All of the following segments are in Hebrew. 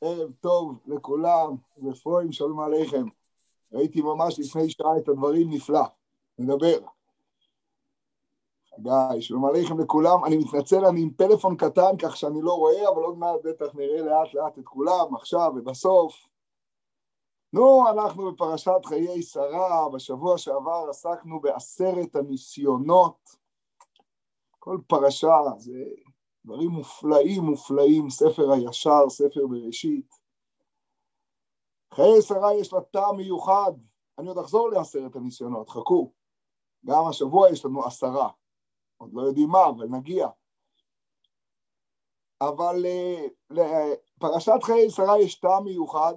ערב טוב לכולם, ופרוים שלום עליכם. ראיתי ממש לפני שעה את הדברים נפלא. נדבר. חגי, שלום עליכם לכולם. אני מתנצל, אני עם פלאפון קטן כך שאני לא רואה, אבל עוד מעט בטח נראה לאט לאט את כולם, עכשיו ובסוף. נו, אנחנו בפרשת חיי שרה, בשבוע שעבר עסקנו בעשרת הניסיונות. כל פרשה זה דברים מופלאים מופלאים, ספר הישר, ספר בראשית. חיי שרה יש לה טעם מיוחד, אני עוד אחזור לעשרת הניסיונות, חכו. גם השבוע יש לנו עשרה, עוד לא יודעים מה, אבל נגיע. אבל לפרשת חיי שרה יש טעם מיוחד,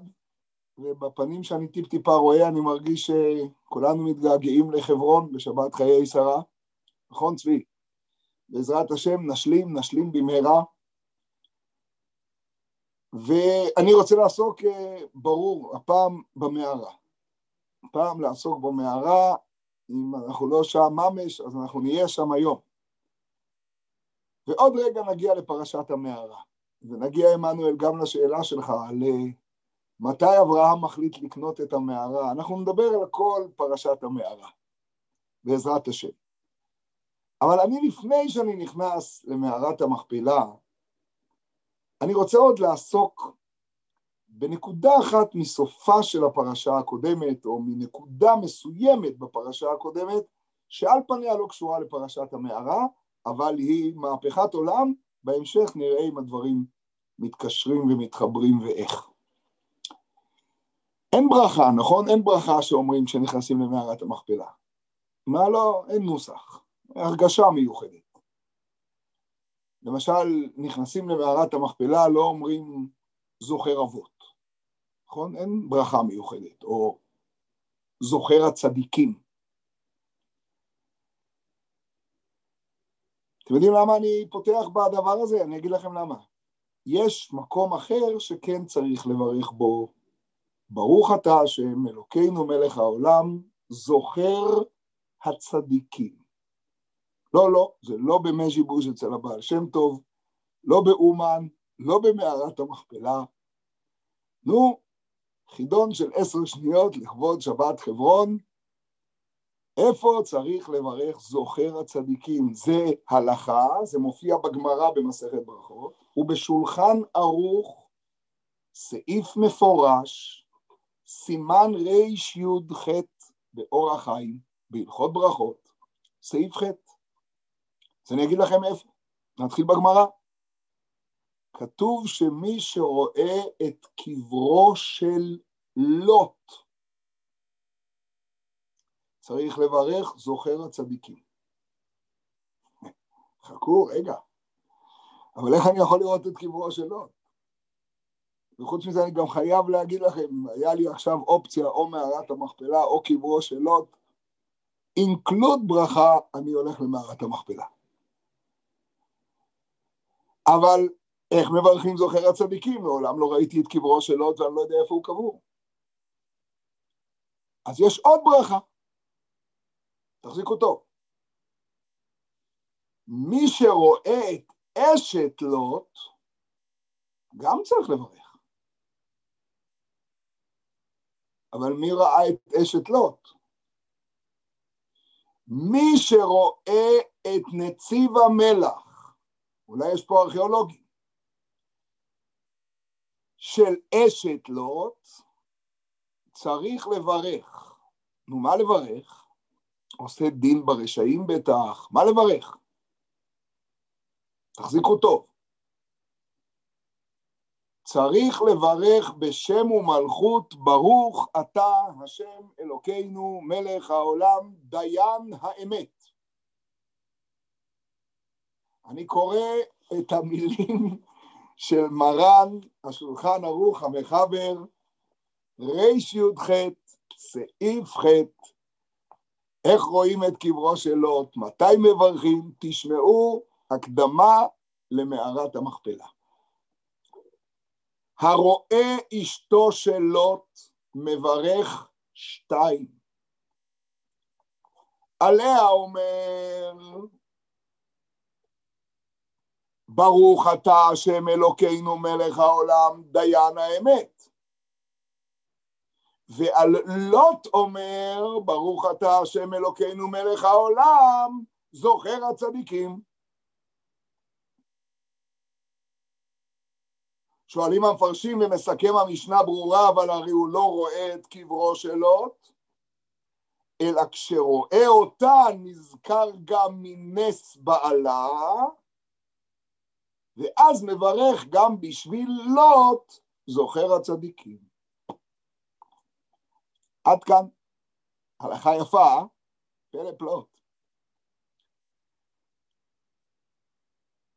ובפנים שאני טיפ-טיפה רואה אני מרגיש שכולנו מתגעגעים לחברון בשבת חיי שרה. נכון, צבי? בעזרת השם נשלים, נשלים במהרה. ואני רוצה לעסוק, ברור, הפעם במערה. הפעם לעסוק במערה, אם אנחנו לא שם ממש, אז אנחנו נהיה שם היום. ועוד רגע נגיע לפרשת המערה, ונגיע, עמנואל, גם לשאלה שלך על מתי אברהם מחליט לקנות את המערה. אנחנו נדבר על כל פרשת המערה, בעזרת השם. אבל אני לפני שאני נכנס למערת המכפלה, אני רוצה עוד לעסוק בנקודה אחת מסופה של הפרשה הקודמת, או מנקודה מסוימת בפרשה הקודמת, שעל פניה לא קשורה לפרשת המערה, אבל היא מהפכת עולם, בהמשך נראה אם הדברים מתקשרים ומתחברים ואיך. אין ברכה, נכון? אין ברכה שאומרים כשנכנסים למערת המכפלה. מה לא? אין נוסח. הרגשה מיוחדת. למשל, נכנסים למערת המכפלה, לא אומרים זוכר אבות, נכון? אין ברכה מיוחדת, או זוכר הצדיקים. אתם יודעים למה אני פותח בדבר הזה? אני אגיד לכם למה. יש מקום אחר שכן צריך לברך בו. ברוך אתה השם אלוקינו מלך העולם, זוכר הצדיקים. לא, לא, זה לא במז'יבוש אצל הבעל שם טוב, לא באומן, לא במערת המכפלה. נו, חידון של עשר שניות לכבוד שבת חברון, איפה צריך לברך זוכר הצדיקים? זה הלכה, זה מופיע בגמרא במסכת ברכות, ובשולחן ערוך, סעיף מפורש, סימן רי"ח באור החיים, בהלכות ברכות, סעיף ח'. אז אני אגיד לכם איפה, נתחיל בגמרא. כתוב שמי שרואה את קברו של לוט, צריך לברך זוכר הצדיקים. חכו, רגע, אבל איך אני יכול לראות את קברו של לוט? וחוץ מזה אני גם חייב להגיד לכם, היה לי עכשיו אופציה או מערת המכפלה או קברו של לוט, אינקלוד ברכה, אני הולך למערת המכפלה. אבל איך מברכים זוכר הצדיקים? מעולם לא ראיתי את קברו של לוט ואני לא יודע איפה הוא קבור. אז יש עוד ברכה, תחזיקו טוב. מי שרואה את אשת לוט, גם צריך לברך. אבל מי ראה את אשת לוט? מי שרואה את נציב המלח, אולי יש פה ארכיאולוגים, של אשת לוט, צריך לברך. נו, מה לברך? עושה דין ברשעים בטח, מה לברך? תחזיקו טוב. צריך לברך בשם ומלכות, ברוך אתה השם אלוקינו מלך העולם, דיין האמת. אני קורא את המילים של מרן, השולחן ערוך, המחבר, רי"ח, סעיף ח', איך רואים את קברו של לוט, מתי מברכים, תשמעו הקדמה למערת המכפלה. הרואה אשתו של לוט מברך שתיים. עליה אומר, ברוך אתה השם אלוקינו מלך העולם דיין האמת. ועל לוט אומר, ברוך אתה השם אלוקינו מלך העולם, זוכר הצדיקים. שואלים המפרשים ומסכם המשנה ברורה, אבל הרי הוא לא רואה את קברו של לוט, אלא כשרואה אותה נזכר גם מנס בעלה, ואז מברך גם בשביל לוט זוכר הצדיקים. עד כאן. הלכה יפה, פלא פלוט.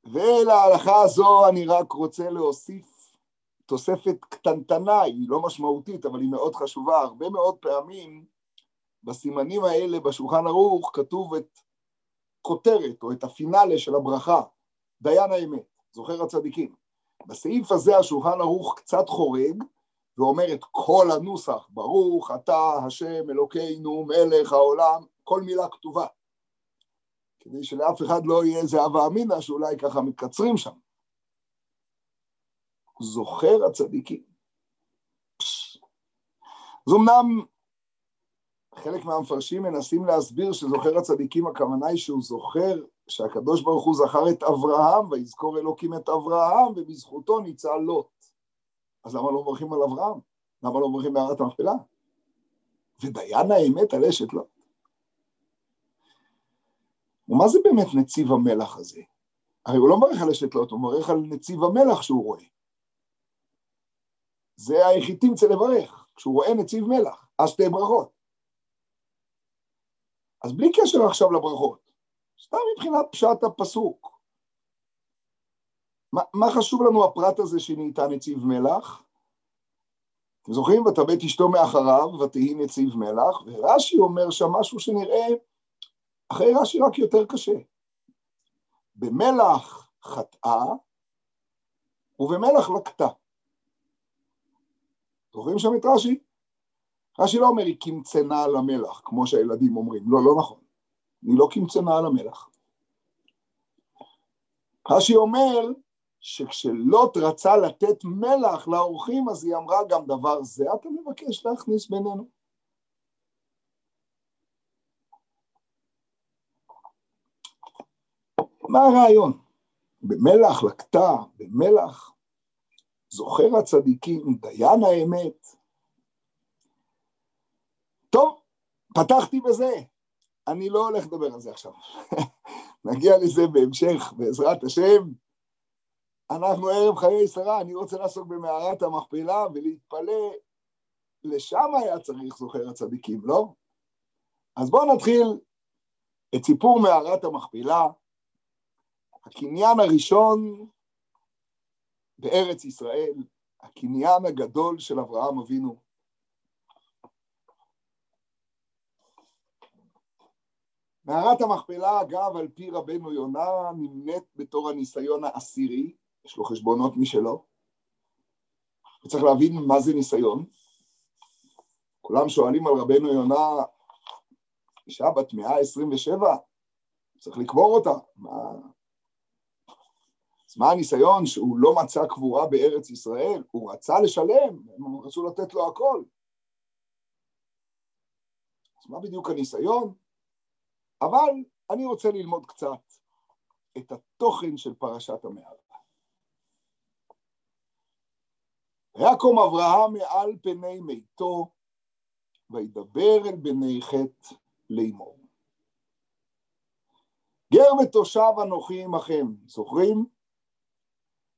ולהלכה הזו אני רק רוצה להוסיף תוספת קטנטנה, היא לא משמעותית, אבל היא מאוד חשובה. הרבה מאוד פעמים בסימנים האלה בשולחן ערוך כתוב את כותרת או את הפינאלה של הברכה, דיין האמת, זוכר הצדיקים. בסעיף הזה השולחן ערוך קצת חורג ואומר את כל הנוסח, ברוך אתה השם אלוקינו מלך העולם, כל מילה כתובה. כדי שלאף אחד לא יהיה איזה הווה אמינא שאולי ככה מקצרים שם. זוכר הצדיקים. אז אמנם חלק מהמפרשים מנסים להסביר שזוכר הצדיקים, הכוונה היא שהוא זוכר שהקדוש ברוך הוא זכר את אברהם, ויזכור אלוקים את אברהם, ובזכותו ניצל לוט. אז למה לא מברכים על אברהם? למה לא מברכים מערת המכפלה? ודיין האמת על אשת לוט. ומה זה באמת נציב המלח הזה? הרי הוא לא מברך על אשת לוט, הוא מברך על נציב המלח שהוא רואה. זה היחידים צריך לברך, כשהוא רואה נציב מלח, אז שתי ברכות. אז בלי קשר עכשיו לברכות, סתם מבחינת פשט הפסוק. מה, מה חשוב לנו הפרט הזה שנהייתה נציב מלח? אתם זוכרים? ותבט אשתו מאחריו ותהי נציב מלח, ורש"י אומר שם משהו שנראה אחרי רש"י רק יותר קשה. במלח חטאה ובמלח לקטה. זוכרים שם את רש"י? רש"י לא אומר היא קמצנה על המלח, כמו שהילדים אומרים, לא, לא נכון. היא לא קמצנה על המלח. רש"י אומר שכשלוט רצה לתת מלח לאורחים, אז היא אמרה גם דבר זה אתה מבקש להכניס בינינו. מה הרעיון? במלח לקטה, במלח, זוכר הצדיקים, דיין האמת. טוב, פתחתי בזה, אני לא הולך לדבר על זה עכשיו. נגיע לזה בהמשך, בעזרת השם. אנחנו ערב חיי שרה, אני רוצה לעסוק במערת המכפלה ולהתפלא, לשם היה צריך זוכר הצדיקים, לא? אז בואו נתחיל את סיפור מערת המכפלה. הקניין הראשון בארץ ישראל, הקניין הגדול של אברהם אבינו. מערת המכפלה, אגב, על פי רבנו יונה, נמנית בתור הניסיון העשירי, יש לו חשבונות משלו, וצריך להבין מה זה ניסיון. כולם שואלים על רבנו יונה, אישה בת מאה עשרים ושבע, צריך לקבור אותה, מה, אז מה הניסיון שהוא לא מצא קבורה בארץ ישראל? הוא רצה לשלם, הם רצו לתת לו הכל. אז מה בדיוק הניסיון? אבל אני רוצה ללמוד קצת את התוכן של פרשת המערה. ויקום אברהם מעל פני מיתו, וידבר אל בני חטא לאמור. גר ותושב אנוכי עמכם, זוכרים?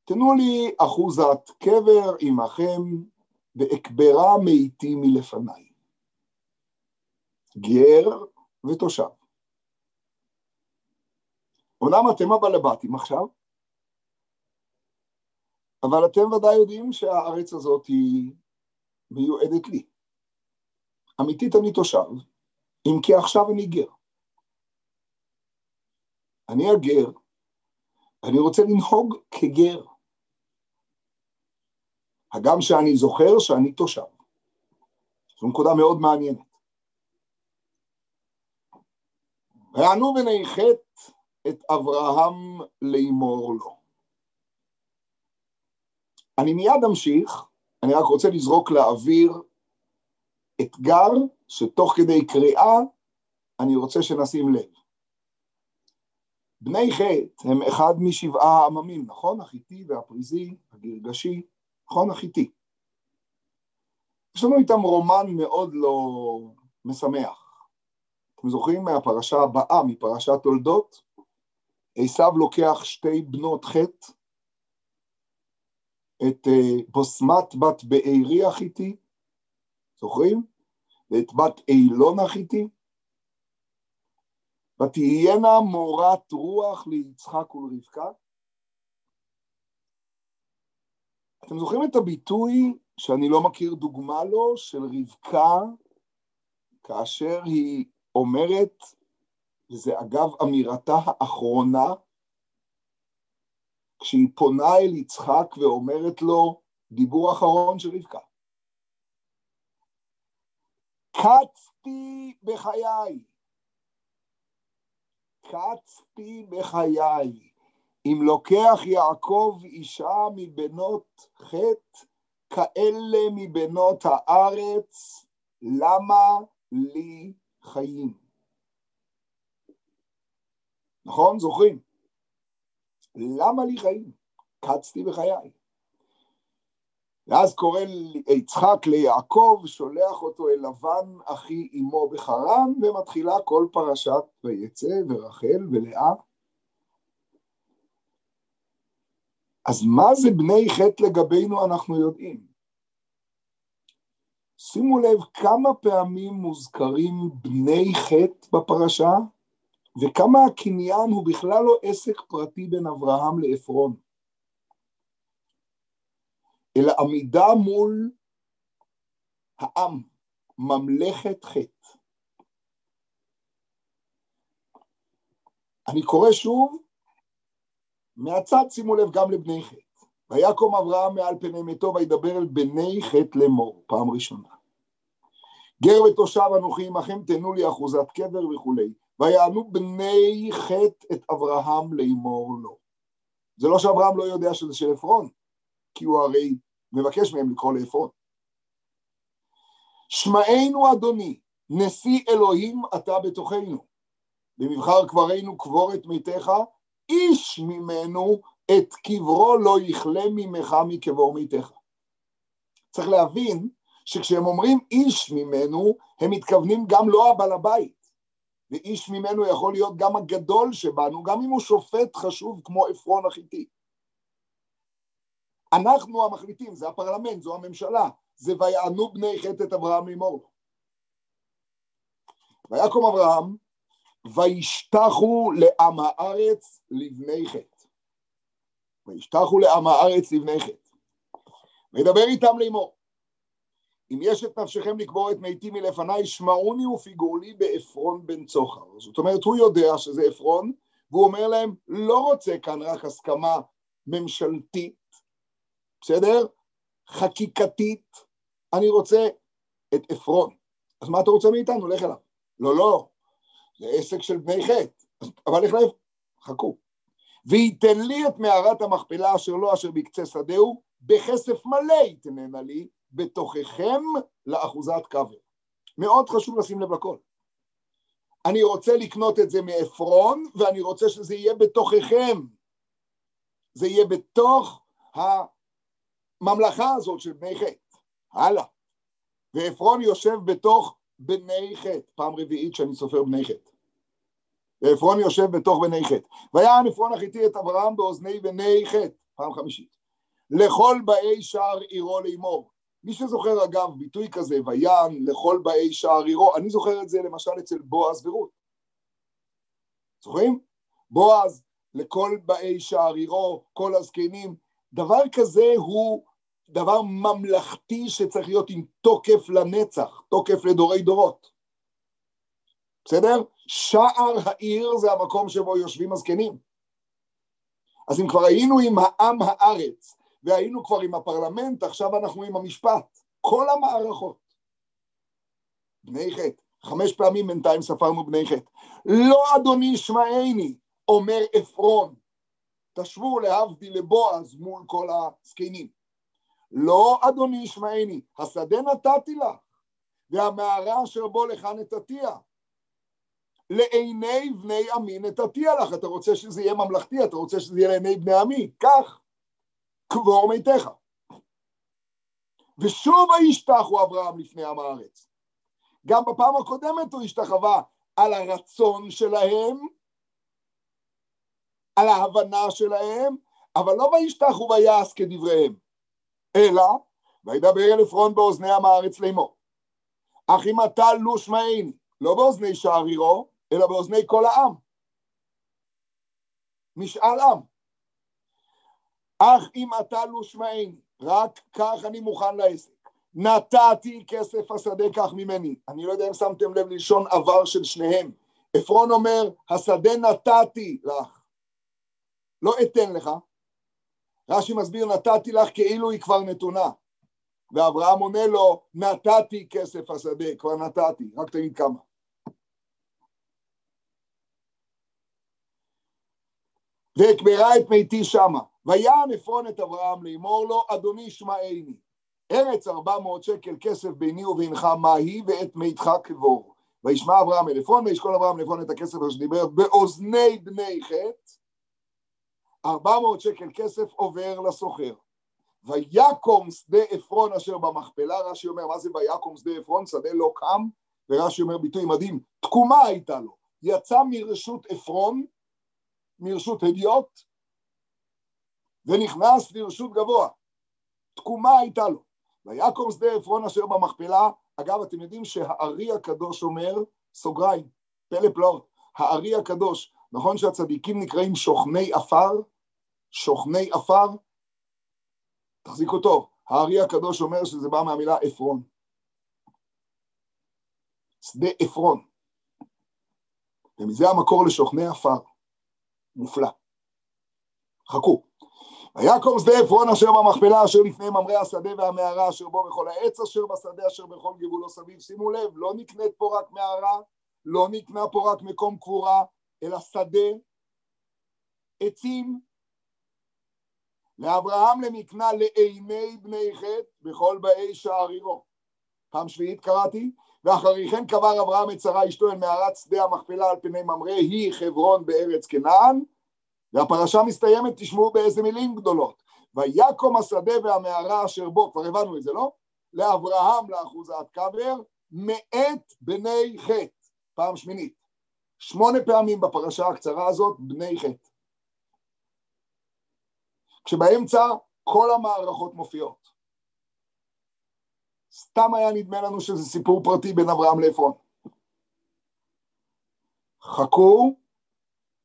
תנו לי אחוזת קבר עמכם, ואקברה מאיתי מלפניי. גר ותושב. אומנם אתם הבעלי בתים עכשיו, אבל אתם ודאי יודעים שהארץ הזאת היא מיועדת לי. אמיתית אני תושב, אם כי עכשיו אני גר. אני הגר, אני רוצה לנהוג כגר. הגם שאני זוכר שאני תושב. זו נקודה מאוד מעניינת. וענו בני חטא את אברהם לאמור לו. אני מיד אמשיך, אני רק רוצה לזרוק לאוויר אתגר שתוך כדי קריאה אני רוצה שנשים לב. בני חטא הם אחד משבעה העממים, נכון? החיטי והפריזי, הגרגשי, נכון? החיטי. יש לנו איתם רומן מאוד לא משמח. אתם זוכרים מהפרשה הבאה, מפרשת תולדות? עשיו לוקח שתי בנות חטא, את אה, בוסמת בת בארי החיטי, זוכרים? ואת בת אילון החיטי. ותהיינה מורת רוח ליצחק ולרבקה. אתם זוכרים את הביטוי שאני לא מכיר דוגמה לו, של רבקה, כאשר היא אומרת, וזה אגב אמירתה האחרונה, כשהיא פונה אל יצחק ואומרת לו, דיבור אחרון של רבקה. קצתי בחיי, קצתי בחיי, אם לוקח יעקב אישה מבנות חטא, כאלה מבנות הארץ, למה לי חיים? נכון? זוכרים? למה לי חיים? קצתי בחיי. ואז קורא יצחק ליעקב, שולח אותו אל לבן אחי אמו בחרם, ומתחילה כל פרשת ויצא ורחל ולאה. אז מה זה בני חטא לגבינו אנחנו יודעים. שימו לב כמה פעמים מוזכרים בני חטא בפרשה, וכמה הקניין הוא בכלל לא עסק פרטי בין אברהם לעפרון. אלא עמידה מול העם, ממלכת חטא. אני קורא שוב מהצד, שימו לב גם לבני חטא. ויקום אברהם מעל פני מתו וידבר אל בני חטא לאמור, פעם ראשונה. גר ותושב אנוכי עמכם תנו לי אחוזת קבר וכולי. ויענו בני חטא את אברהם לאמור לו. זה לא שאברהם לא יודע שזה של עפרון, כי הוא הרי מבקש מהם לקרוא לעפרון. שמענו אדוני, נשיא אלוהים אתה בתוכנו, במבחר קברנו קבור את מתיך, איש ממנו את קברו לא יכלה ממך מקבור מתיך. צריך להבין שכשהם אומרים איש ממנו, הם מתכוונים גם לא הבעל הבית, ואיש ממנו יכול להיות גם הגדול שבנו, גם אם הוא שופט חשוב כמו עפרון החיתי. אנחנו המחליטים, זה הפרלמנט, זו הממשלה, זה ויענו בני חטא את אברהם לאמור. ויקום אברהם, וישתחו לעם הארץ לבני חטא. וישתחו לעם הארץ לבני חטא. וידבר איתם לאמור. אם יש את נפשכם לקבור את מתי מלפניי, שמעוני ופיגעו לי בעפרון בן צוחר. זאת אומרת, הוא יודע שזה עפרון, והוא אומר להם, לא רוצה כאן רק הסכמה ממשלתית, בסדר? חקיקתית, אני רוצה את עפרון. אז מה אתה רוצה מאיתנו? לך אליו. לא, לא, זה עסק של בני חטא, אבל לך לב, חכו. וייתן לי את מערת המכפלה אשר לא אשר בקצה שדהו, בכסף מלא יתננה לי, בתוככם לאחוזת קבר. מאוד חשוב לשים לב לכל. אני רוצה לקנות את זה מעפרון, ואני רוצה שזה יהיה בתוככם. זה יהיה בתוך הממלכה הזאת של בני חטא. הלאה. ועפרון יושב בתוך בני חטא, פעם רביעית שאני סופר בני חטא. ועפרון יושב בתוך בני חטא. ויען עפרון החיתי את אברהם באוזני בני חטא, פעם חמישית. לכל באי שער עירו לאמור. מי שזוכר אגב ביטוי כזה, ויען לכל באי שער עירו, אני זוכר את זה למשל אצל בועז ורות. זוכרים? בועז לכל באי שער עירו, כל הזקנים, דבר כזה הוא דבר ממלכתי שצריך להיות עם תוקף לנצח, תוקף לדורי דורות. בסדר? שער העיר זה המקום שבו יושבים הזקנים. אז אם כבר היינו עם העם הארץ, והיינו כבר עם הפרלמנט, עכשיו אנחנו עם המשפט. כל המערכות. בני חטא. חמש פעמים בינתיים ספרנו בני חטא. לא אדוני שמעני, אומר עפרון. תשוו להבדיל לבועז מול כל הזקנים. לא אדוני ישמעני, השדה נתתי לך, והמערה אשר בו לך נתתיה. לעיני בני עמי נתתיה לך, אתה רוצה שזה יהיה ממלכתי, אתה רוצה שזה יהיה לעיני בני עמי, קח, קבור מתיך. ושוב הישתחו אברהם לפני עם הארץ. גם בפעם הקודמת הוא השתחווה על הרצון שלהם, על ההבנה שלהם, אבל לא וישתחו ויעש כדבריהם, אלא וידבר אל עפרון באוזני עם הארץ לאמור. אך אם אתה לו שמעני, לא באוזני שערירו, אלא באוזני כל העם. משאל עם. אך אם אתה לו שמעני, רק כך אני מוכן לעסק. נתתי כסף השדה כך ממני. אני לא יודע אם שמתם לב ללשון עבר של שניהם. עפרון אומר, השדה נתתי לך, לא אתן לך. רש"י מסביר, נתתי לך כאילו היא כבר נתונה. ואברהם עונה לו, נתתי כסף השדה, כבר נתתי, רק תגיד כמה. ואקברה את מתי שמה, ויען עפרון את אברהם לאמור לו, אדוני שמעני, ארץ ארבע מאות שקל כסף ביני ובינך מה היא ואת מיתך קבור. וישמע אברהם אל עפרון וישקול אברהם לעפרון את הכסף אשר דיבר באוזני בני חטא, ארבע מאות שקל כסף עובר לסוחר. ויקום שדה עפרון אשר במכפלה, רש"י אומר, מה זה ויקום שדה עפרון? שדה לא קם, ורש"י אומר ביטוי מדהים, תקומה הייתה לו, יצא מרשות עפרון, מרשות הדיוט, ונכנס לרשות גבוה, תקומה הייתה לו. ויקום שדה עפרון אשר במכפלה, אגב, אתם יודעים שהארי הקדוש אומר, סוגריים, פלא פלאות, הארי הקדוש, נכון שהצדיקים נקראים שוכני עפר? שוכני עפר? תחזיקו טוב, הארי הקדוש אומר שזה בא מהמילה עפרון. שדה עפרון. ומזה המקור לשוכני עפר. מופלא. חכו. ויקום שדה עפרון אשר במכפלה אשר לפני ממרא השדה והמערה אשר בו וכל העץ אשר בשדה אשר בכל גבולו סביב. שימו לב, לא נקנית פה רק מערה, לא נקנה פה רק מקום קבורה, אלא שדה, עצים. לאברהם למקנה לעיני בני חטא בכל באי שערירו. פעם שביעית קראתי, ואחרי כן קבר אברהם את שרה אשתו אל מערת שדה המכפלה על פני ממרא, היא חברון בארץ כנען, והפרשה מסתיימת, תשמעו באיזה מילים גדולות. ויקום השדה והמערה אשר בו, כבר הבנו את זה, לא? לאברהם לאחוזת קבר, מאת בני חטא, פעם שמינית. שמונה פעמים בפרשה הקצרה הזאת, בני חטא. כשבאמצע כל המערכות מופיעות. סתם היה נדמה לנו שזה סיפור פרטי בין אברהם לעפרון. חכו,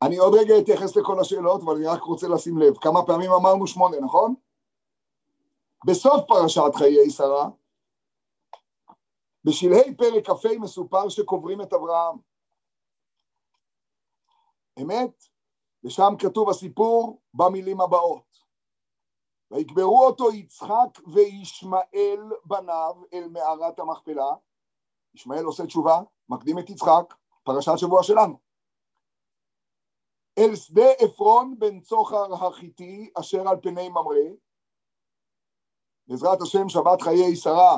אני עוד רגע אתייחס לכל השאלות, אבל אני רק רוצה לשים לב. כמה פעמים אמרנו שמונה, נכון? בסוף פרשת חיי שרה, בשלהי פרק כ"ה מסופר שקוברים את אברהם. אמת? ושם כתוב הסיפור במילים הבאות: ויקברו אותו יצחק וישמעאל בניו אל מערת המכפלה. ישמעאל עושה תשובה, מקדים את יצחק, פרשת שבוע שלנו. אל שדה עפרון בן צוחר החיתי אשר על פני ממרא. בעזרת השם שבת חיי שרה.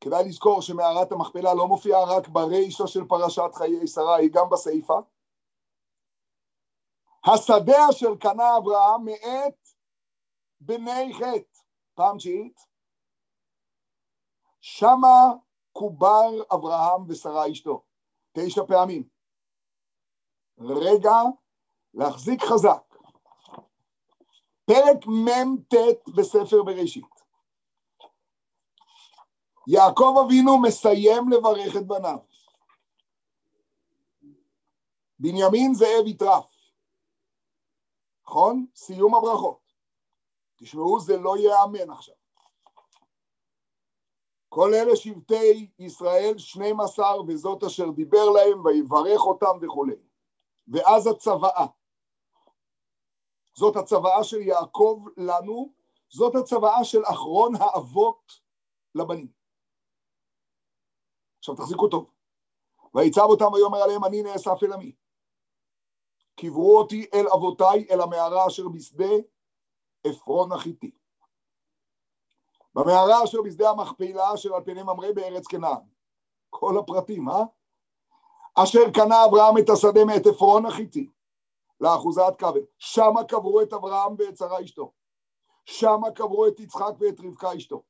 כדאי לזכור שמערת המכפלה לא מופיעה רק ברישה של פרשת חיי שרה, היא גם בסיפא. השדה אשר קנה אברהם מאת בני חטא, פעם תשיעית. שמה קובר אברהם ושרה אשתו, תשע פעמים. רגע להחזיק חזק. פרק מ"ט בספר בראשית. יעקב אבינו מסיים לברך את בניו. בנימין זאב יטרף. נכון? סיום הברכות. תשמעו, זה לא ייאמן עכשיו. כל אלה שבטי ישראל, 12, וזאת אשר דיבר להם, ויברך אותם וכולי. ואז הצוואה. זאת הצוואה של יעקב לנו, זאת הצוואה של אחרון האבות לבנים. עכשיו תחזיקו טוב. ויצב אותם ויאמר עליהם אני נאסף אל עמי. קברו אותי אל אבותיי אל המערה אשר בשדה עפרון החיתי. במערה אשר בשדה המכפלה אשר על פני ממרא בארץ כנען. כל הפרטים, אה? אשר קנה אברהם את השדה מאת עפרון החיתי לאחוזת כבל. שמה קברו את אברהם ואת שרה אשתו. שמה קברו את יצחק ואת רבקה אשתו.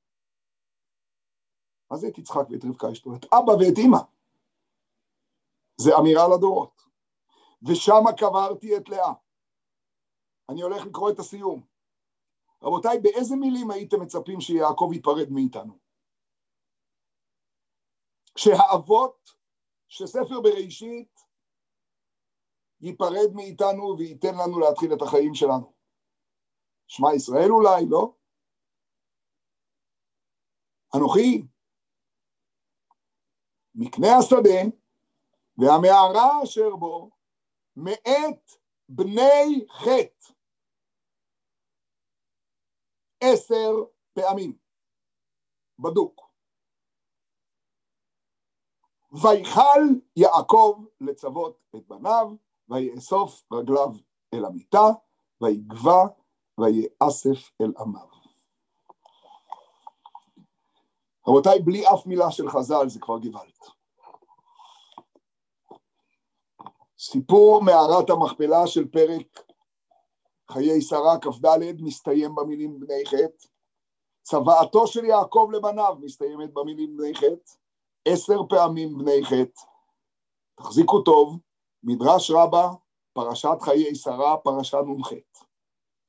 מה זה את יצחק ואת רבקה אשתו? את אבא ואת אמא. זה אמירה לדורות. ושמה קברתי את לאה. אני הולך לקרוא את הסיום. רבותיי, באיזה מילים הייתם מצפים שיעקב ייפרד מאיתנו? שהאבות, שספר בראשית ייפרד מאיתנו וייתן לנו להתחיל את החיים שלנו. שמע ישראל אולי, לא? אנוכי מקנה השדה והמערה אשר בו מאת בני חטא עשר פעמים, בדוק. ויכל יעקב לצוות את בניו, ויאסוף רגליו אל המיטה, ויגבה, ויאסף אל עמיו. רבותיי, בלי אף מילה של חז"ל זה כבר גוואלד. סיפור מערת המכפלה של פרק חיי שרה כ"ד מסתיים במילים בני חטא, צוואתו של יעקב לבניו מסתיימת במילים בני חטא, עשר פעמים בני חטא. תחזיקו טוב, מדרש רבה, פרשת חיי שרה, פרשה נ"ח.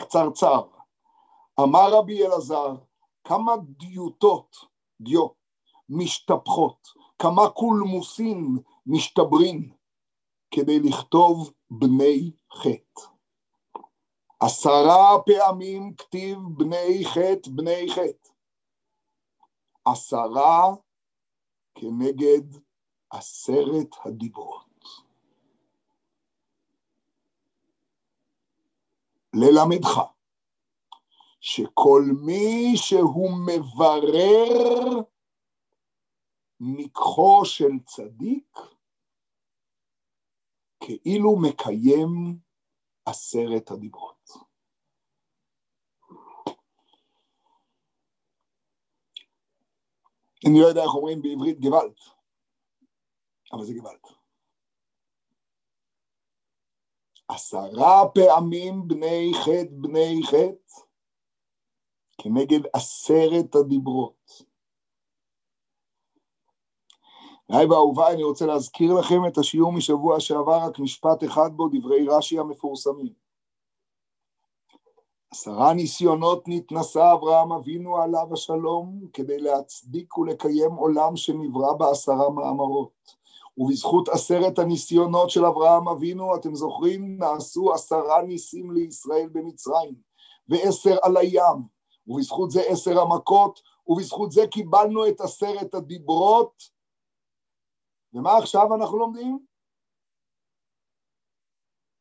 קצרצר. אמר רבי אלעזר, כמה דיוטות, דיו, משתפכות, כמה קולמוסין משתברין, כדי לכתוב בני חטא. עשרה פעמים כתיב בני חטא, בני חטא. עשרה כנגד עשרת הדיברות. ללמדך שכל מי שהוא מברר מקחו של צדיק, כאילו מקיים עשרת הדיברות. אני לא יודע איך אומרים בעברית גוואלד, אבל זה גוואלד. עשרה פעמים בני חטא בני חטא כנגד עשרת הדיברות. היי ואהוביי, אני רוצה להזכיר לכם את השיעור משבוע שעבר, רק משפט אחד בו, דברי רש"י המפורסמים. עשרה ניסיונות נתנסה אברהם אבינו עליו השלום כדי להצדיק ולקיים עולם שנברא בעשרה מאמרות. ובזכות עשרת הניסיונות של אברהם אבינו, אתם זוכרים, נעשו עשרה ניסים לישראל במצרים, ועשר על הים, ובזכות זה עשר המכות, ובזכות זה קיבלנו את עשרת הדיברות. ומה עכשיו אנחנו לומדים?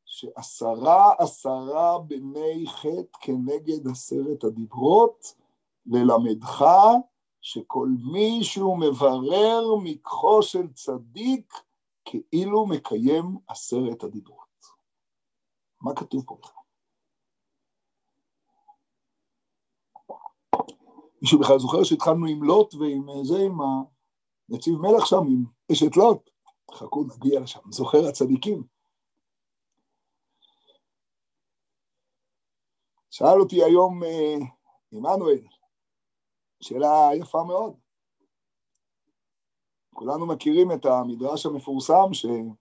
שעשרה עשרה בני חטא כנגד עשרת הדיברות, ללמדך שכל מי שהוא מברר מקחו של צדיק, כאילו מקיים עשרת הדיברות. מה כתוב פה בכלל? מישהו בכלל זוכר שהתחלנו עם לוט ועם זה, עם הנציב מלך שם, עם אשת לוט? חכו, נגיע לשם, זוכר הצדיקים. שאל אותי היום אה, עמנואל, שאלה יפה מאוד. כולנו מכירים את המדרש המפורסם שאברהם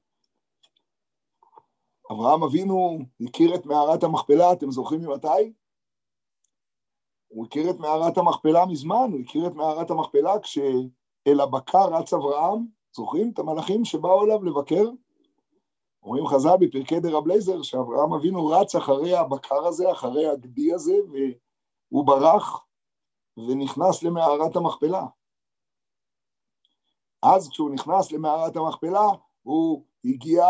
אבינו הכיר את מערת המכפלה, אתם זוכרים ממתי? הוא הכיר את מערת המכפלה מזמן, הוא הכיר את מערת המכפלה כשאל הבקר רץ אברהם, זוכרים את המלאכים שבאו אליו לבקר? אומרים חז"ל בפרקי דרב לייזר שאברהם אבינו רץ אחרי הבקר הזה, אחרי הגדי הזה, והוא ברח ונכנס למערת המכפלה. אז כשהוא נכנס למערת המכפלה, הוא הגיע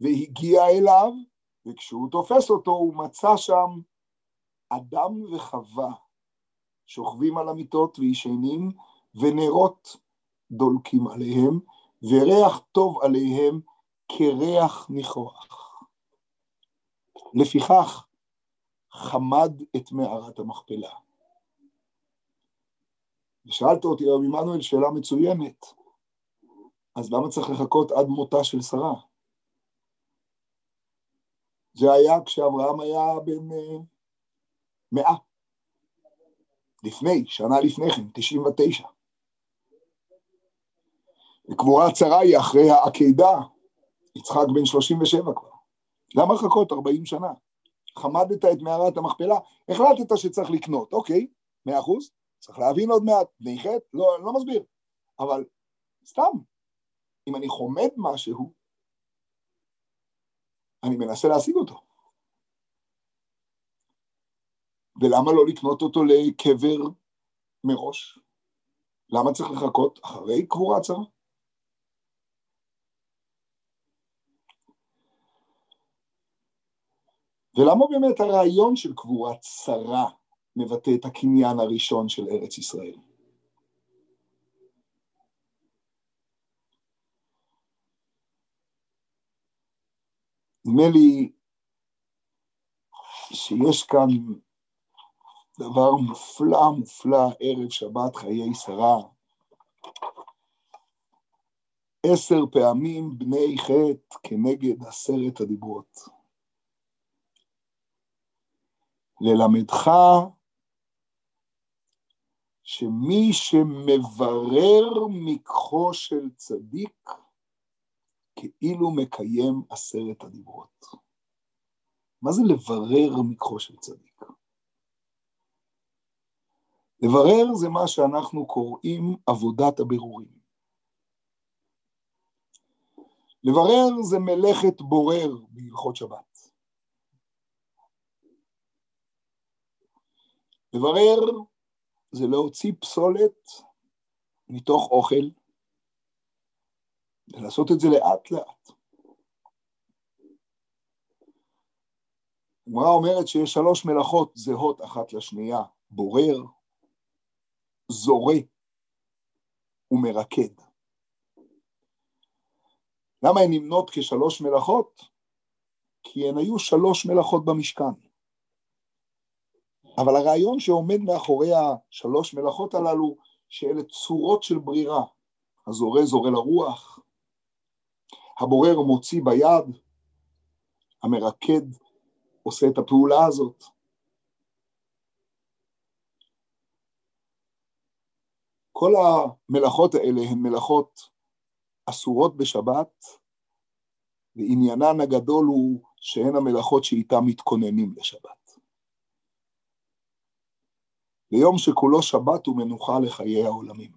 והגיע אליו, וכשהוא תופס אותו הוא מצא שם אדם וחווה שוכבים על המיטות וישנים, ונרות דולקים עליהם, וריח טוב עליהם כריח ניחוח. לפיכך חמד את מערת המכפלה. ושאלת אותי, רבי עמנואל, שאלה מצוינת, אז למה צריך לחכות עד מותה של שרה? זה היה כשאברהם היה בן אה, מאה. לפני, שנה לפני כן, 99. וקבורת שרה היא אחרי העקידה, יצחק בן 37 כבר. למה לחכות 40 שנה? חמדת את מערת המכפלה, החלטת שצריך לקנות, אוקיי, מאה אחוז, צריך להבין עוד מעט, בני חטא, לא, לא מסביר, אבל סתם, אם אני חומד משהו, אני מנסה להשיג אותו. ולמה לא לקנות אותו לקבר מראש? למה צריך לחכות אחרי קבורת שרה? ולמה באמת הרעיון של קבורת שרה מבטא את הקניין הראשון של ארץ ישראל? נדמה לי שיש כאן דבר מופלא מופלא, ערב שבת חיי שרה. עשר פעמים בני חטא כנגד עשרת הדיברות. ללמדך שמי שמברר מקחו של צדיק, כאילו מקיים עשרת הדיברות. מה זה לברר מקחו של צדיק? לברר זה מה שאנחנו קוראים עבודת הבירורים. לברר זה מלאכת בורר בהלכות שבת. לברר זה להוציא פסולת מתוך אוכל, ולעשות את זה לאט לאט. הגמרא אומרת שיש שלוש מלאכות זהות אחת לשנייה, בורר, זורה ומרקד. למה הן נמנות כשלוש מלאכות? כי הן היו שלוש מלאכות במשכן. אבל הרעיון שעומד מאחורי השלוש מלאכות הללו, שאלה צורות של ברירה. הזורה זורה לרוח, הבורר מוציא ביד, המרקד עושה את הפעולה הזאת. כל המלאכות האלה הן מלאכות אסורות בשבת, ועניינן הגדול הוא שהן המלאכות שאיתן מתכוננים לשבת. ליום שכולו שבת ומנוחה לחיי העולמים.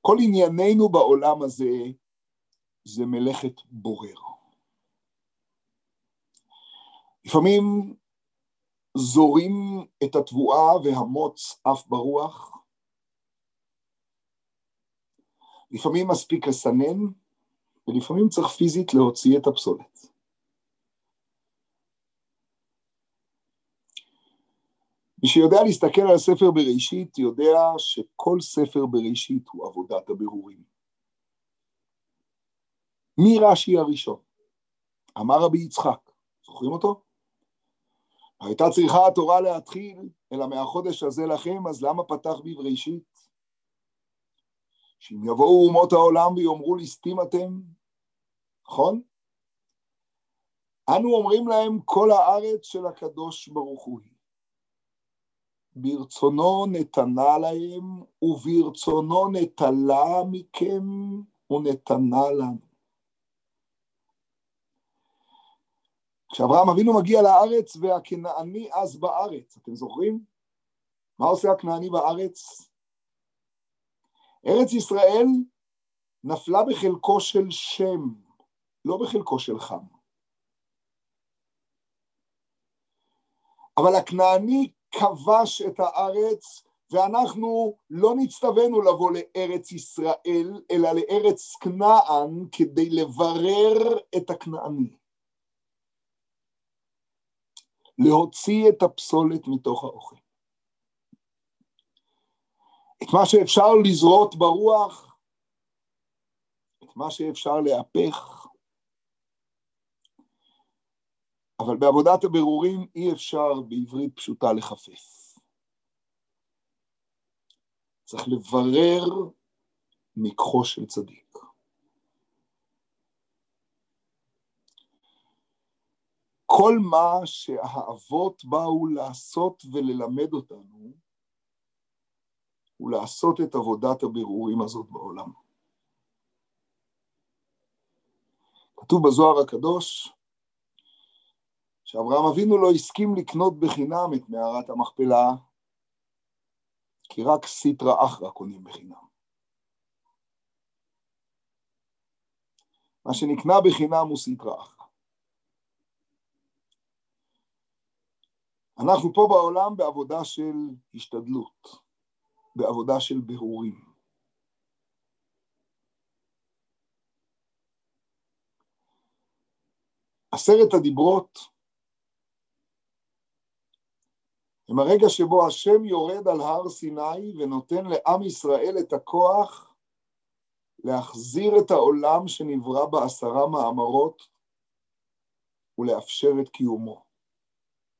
כל ענייננו בעולם הזה זה מלאכת בורר. לפעמים זורים את התבואה והמוץ אף ברוח. לפעמים מספיק לסנן, ולפעמים צריך פיזית להוציא את הפסולת. מי שיודע להסתכל על הספר בראשית, יודע שכל ספר בראשית הוא עבודת הבירורים. מי רש"י הראשון? אמר רבי יצחק, זוכרים אותו? הייתה צריכה התורה להתחיל, אלא מהחודש הזה לכם, אז למה פתח בבראשית? שאם יבואו אומות העולם ויאמרו ליסטים אתם, נכון? אנו אומרים להם כל הארץ של הקדוש ברוך הוא. ברצונו נתנה להם, וברצונו נטלה מכם ונתנה לנו. כשאברהם אבינו מגיע לארץ והכנעני אז בארץ, אתם זוכרים? מה עושה הכנעני בארץ? ארץ ישראל נפלה בחלקו של שם, לא בחלקו של חם. אבל הכנעני כבש את הארץ, ואנחנו לא נצטווינו לבוא לארץ ישראל, אלא לארץ כנען כדי לברר את הכנעני. להוציא את הפסולת מתוך האוכל. את מה שאפשר לזרות ברוח, את מה שאפשר להפך, אבל בעבודת הבירורים אי אפשר בעברית פשוטה לחפש. צריך לברר מקחו של צדיק. כל מה שהאבות באו לעשות וללמד אותנו, הוא לעשות את עבודת הבירורים הזאת בעולם. כתוב בזוהר הקדוש, שאברהם אבינו לא הסכים לקנות בחינם את מערת המכפלה, כי רק סיטרא אחרא קונים בחינם. מה שנקנה בחינם הוא סיטרא אחרא. אנחנו פה בעולם בעבודה של השתדלות, בעבודה של בהורים. עשרת הדיברות הם הרגע שבו השם יורד על הר סיני ונותן לעם ישראל את הכוח להחזיר את העולם שנברא בעשרה מאמרות ולאפשר את קיומו.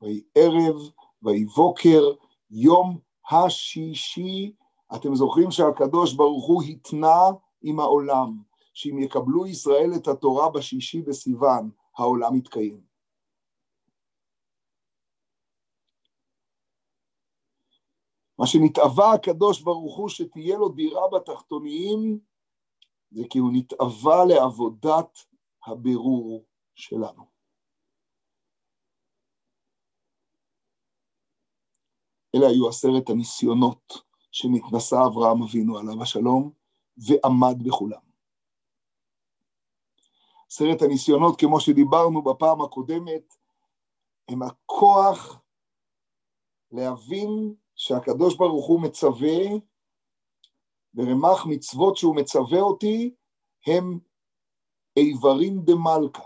ויהי ערב, ויהי בוקר, יום השישי, אתם זוכרים שהקדוש ברוך הוא התנה עם העולם, שאם יקבלו ישראל את התורה בשישי בסיוון, העולם יתקיים. מה שנתאווה הקדוש ברוך הוא שתהיה לו דירה בתחתוניים, זה כי הוא נתאווה לעבודת הבירור שלנו. אלה היו עשרת הניסיונות שנתנסה אברהם אבינו עליו השלום, ועמד בכולם. עשרת הניסיונות, כמו שדיברנו בפעם הקודמת, הם הכוח להבין שהקדוש ברוך הוא מצווה, ורמ"ח מצוות שהוא מצווה אותי, הם איברים דמלכה,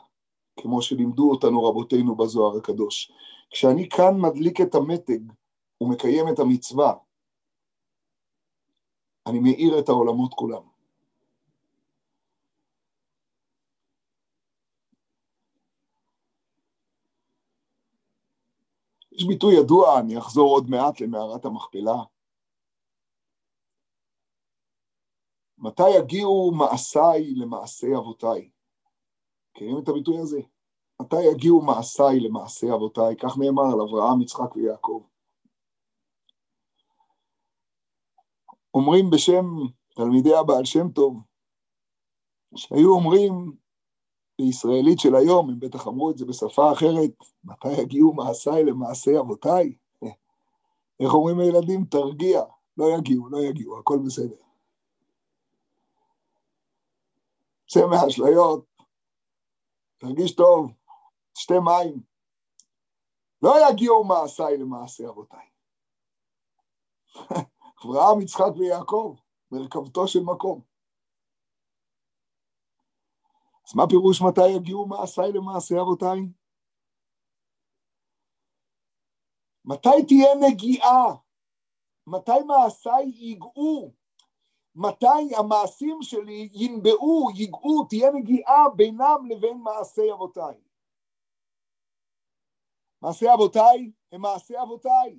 כמו שלימדו אותנו רבותינו בזוהר הקדוש. כשאני כאן מדליק את המתג ומקיים את המצווה, אני מאיר את העולמות כולם. ביטוי ידוע, אני אחזור עוד מעט למערת המכפלה. מתי יגיעו מעשיי למעשי אבותיי? מכירים את הביטוי הזה? מתי יגיעו מעשיי למעשי אבותיי? כך נאמר על אברהם, יצחק ויעקב. אומרים בשם תלמידי הבעל שם טוב, שהיו אומרים בישראלית של היום, הם בטח אמרו את זה בשפה אחרת, מתי יגיעו מעשיי למעשי אבותיי? איך אומרים הילדים? תרגיע, לא יגיעו, לא יגיעו, הכל בסדר. צא מהאשליות, תרגיש טוב, שתי מים. לא יגיעו מעשיי למעשי אבותיי. אברהם, יצחק ויעקב, מרכבתו של מקום. אז מה פירוש מתי יגיעו מעשיי למעשי אבותיי? מתי תהיה נגיעה? מתי מעשיי ייגעו? מתי המעשים שלי ינבעו, ייגעו, תהיה נגיעה בינם לבין מעשי אבותיי? מעשי אבותיי הם מעשי אבותיי,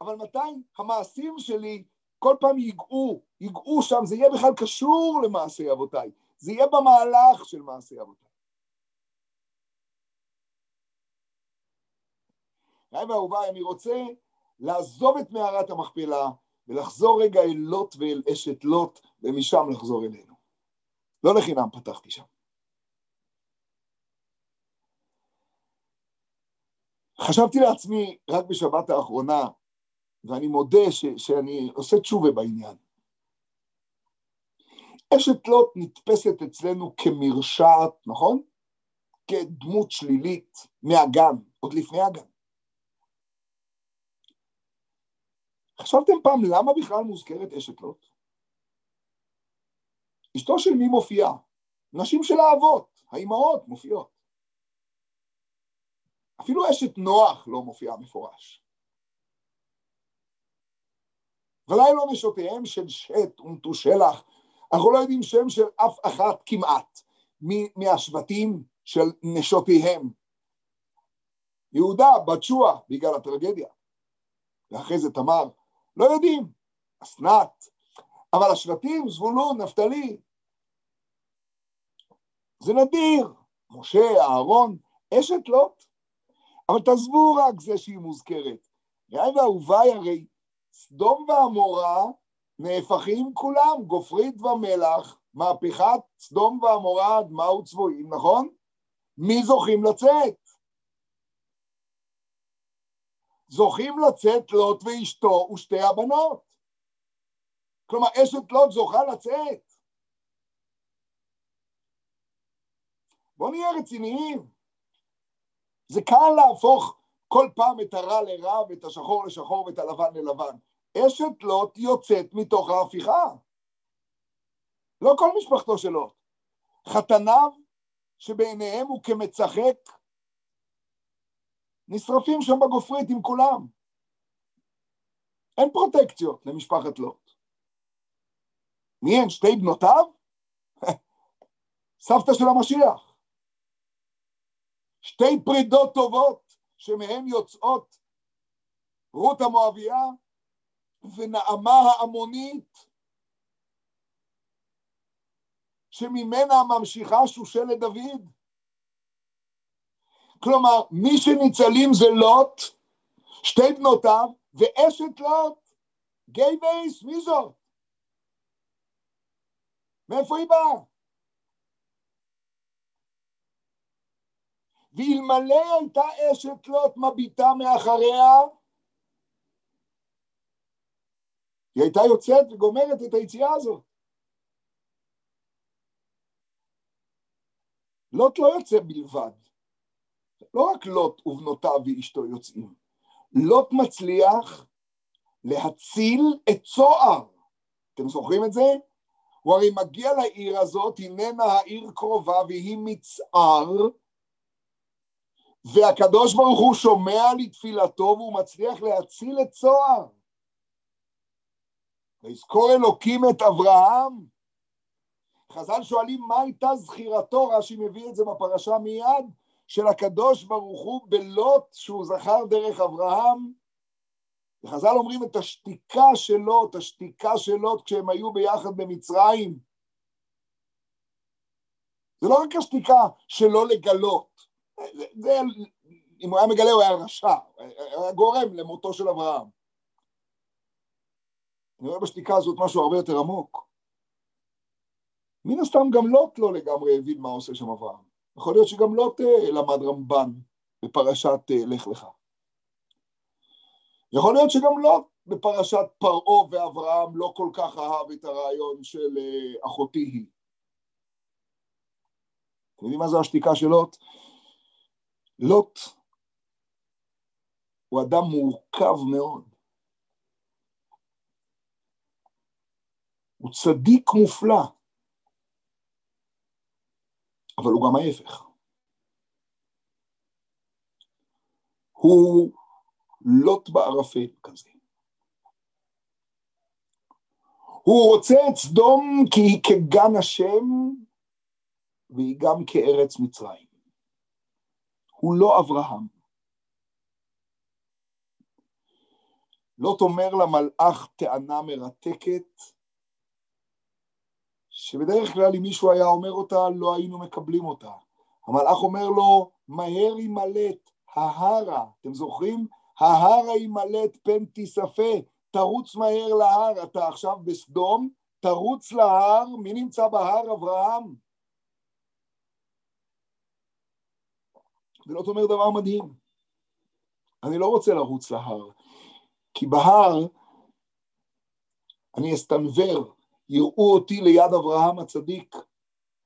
אבל מתי המעשים שלי כל פעם ייגעו, ייגעו שם, זה יהיה בכלל קשור למעשי אבותיי. זה יהיה במהלך של מעשי אבותיי. ראי ואהוביי, אני רוצה לעזוב את מערת המכפלה ולחזור רגע אל לוט ואל אשת לוט, ומשם לחזור אלינו. לא לחינם פתחתי שם. חשבתי לעצמי רק בשבת האחרונה, ואני מודה ש, שאני עושה תשובה בעניין. אשת לוט נתפסת אצלנו כמרשעת, נכון? כדמות שלילית מהגן, עוד לפני הגן. חשבתם פעם למה בכלל מוזכרת אשת לוט? אשתו של מי מופיעה? נשים של האבות, האימהות מופיעות. אפילו אשת נוח לא מופיעה מפורש. ודאי לא נשותיהם של שת ומתושלח אנחנו לא יודעים שם של אף אחת כמעט מהשבטים של נשותיהם. יהודה, בת שועה, בגלל הטרגדיה. ואחרי זה תמר, לא יודעים. אסנת, אבל השבטים, זבולון, נפתלי, זה נדיר. משה, אהרון, אשת לוט. אבל תעזבו רק זה שהיא מוזכרת. יאי ואהוביי הרי סדום ועמורה נהפכים כולם, גופרית ומלח, מהפכת סדום ועמורה, דמעה וצבועים, נכון? מי זוכים לצאת? זוכים לצאת לוט ואשתו ושתי הבנות. כלומר, אשת לוט זוכה לצאת. בואו נהיה רציניים. זה קל להפוך כל פעם את הרע לרע ואת השחור לשחור ואת הלבן ללבן. אשת לוט יוצאת מתוך ההפיכה. לא כל משפחתו של לוט. חתניו, שבעיניהם הוא כמצחק, נשרפים שם בגופרית עם כולם. אין פרוטקציות למשפחת לוט. מי הן? שתי בנותיו? סבתא של המשיח. שתי פרידות טובות שמהן יוצאות רות המואביה ונעמה העמונית, שממנה ממשיכה שושלת דוד. כלומר, מי שניצלים זה לוט, שתי בנותיו, ואשת לוט, גיי בייס, מי זאת? מאיפה היא באה? ואלמלא הייתה אשת לוט מביטה מאחריה, היא הייתה יוצאת וגומרת את היציאה הזאת. לוט לא יוצא בלבד. לא רק לוט ובנותיו ואשתו יוצאים, לוט מצליח להציל את צוהר. אתם זוכרים את זה? הוא הרי מגיע לעיר הזאת, הננה העיר קרובה והיא מצער, והקדוש ברוך הוא שומע לתפילתו והוא מצליח להציל את צוהר. ויזכור אלוקים את אברהם. חז"ל שואלים מה הייתה זכירתו, רש"י מביא את זה בפרשה מיד, של הקדוש ברוך הוא בלוט שהוא זכר דרך אברהם. וחז"ל אומרים את השתיקה של לוט, השתיקה של לוט כשהם היו ביחד במצרים. זה לא רק השתיקה שלא לגלות, זה, זה, אם הוא היה מגלה הוא היה רשע, היה גורם למותו של אברהם. אני רואה בשתיקה הזאת משהו הרבה יותר עמוק. מן הסתם גם לוט לא לגמרי הבין מה עושה שם אברהם. יכול להיות שגם לוט לא למד רמב"ן בפרשת אה, לך לך. יכול להיות שגם לוט בפרשת פרעה ואברהם לא כל כך אהב את הרעיון של אה, אחותי היא. אתם יודעים מה זה השתיקה של לוט? לוט הוא אדם מורכב מאוד. הוא צדיק מופלא. אבל הוא גם ההפך. הוא לוט בערפל כזה. הוא רוצה את סדום כי היא כגן השם והיא גם כארץ מצרים. הוא לא אברהם. לוט אומר למלאך טענה מרתקת, שבדרך כלל אם מישהו היה אומר אותה, לא היינו מקבלים אותה. המלאך אומר לו, מהר יימלט, ההרה, אתם זוכרים? ההרה יימלט פן תיספה, תרוץ מהר להר, אתה עכשיו בסדום, תרוץ להר, מי נמצא בהר? אברהם. ולא אומר דבר מדהים, אני לא רוצה לרוץ להר, כי בהר אני אסתנוור, יראו אותי ליד אברהם הצדיק,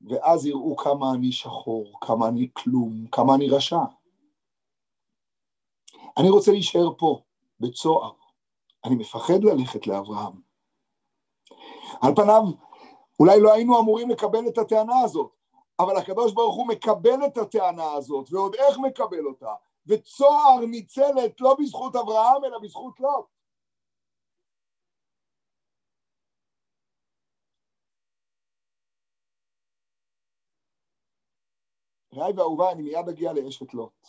ואז יראו כמה אני שחור, כמה אני כלום, כמה אני רשע. אני רוצה להישאר פה, בצוהר. אני מפחד ללכת לאברהם. על פניו, אולי לא היינו אמורים לקבל את הטענה הזאת, אבל הקדוש ברוך הוא מקבל את הטענה הזאת, ועוד איך מקבל אותה, וצוהר ניצלת לא בזכות אברהם, אלא בזכות לוט. רעי ואהובה, אני מיד אגיע לאשת לוט.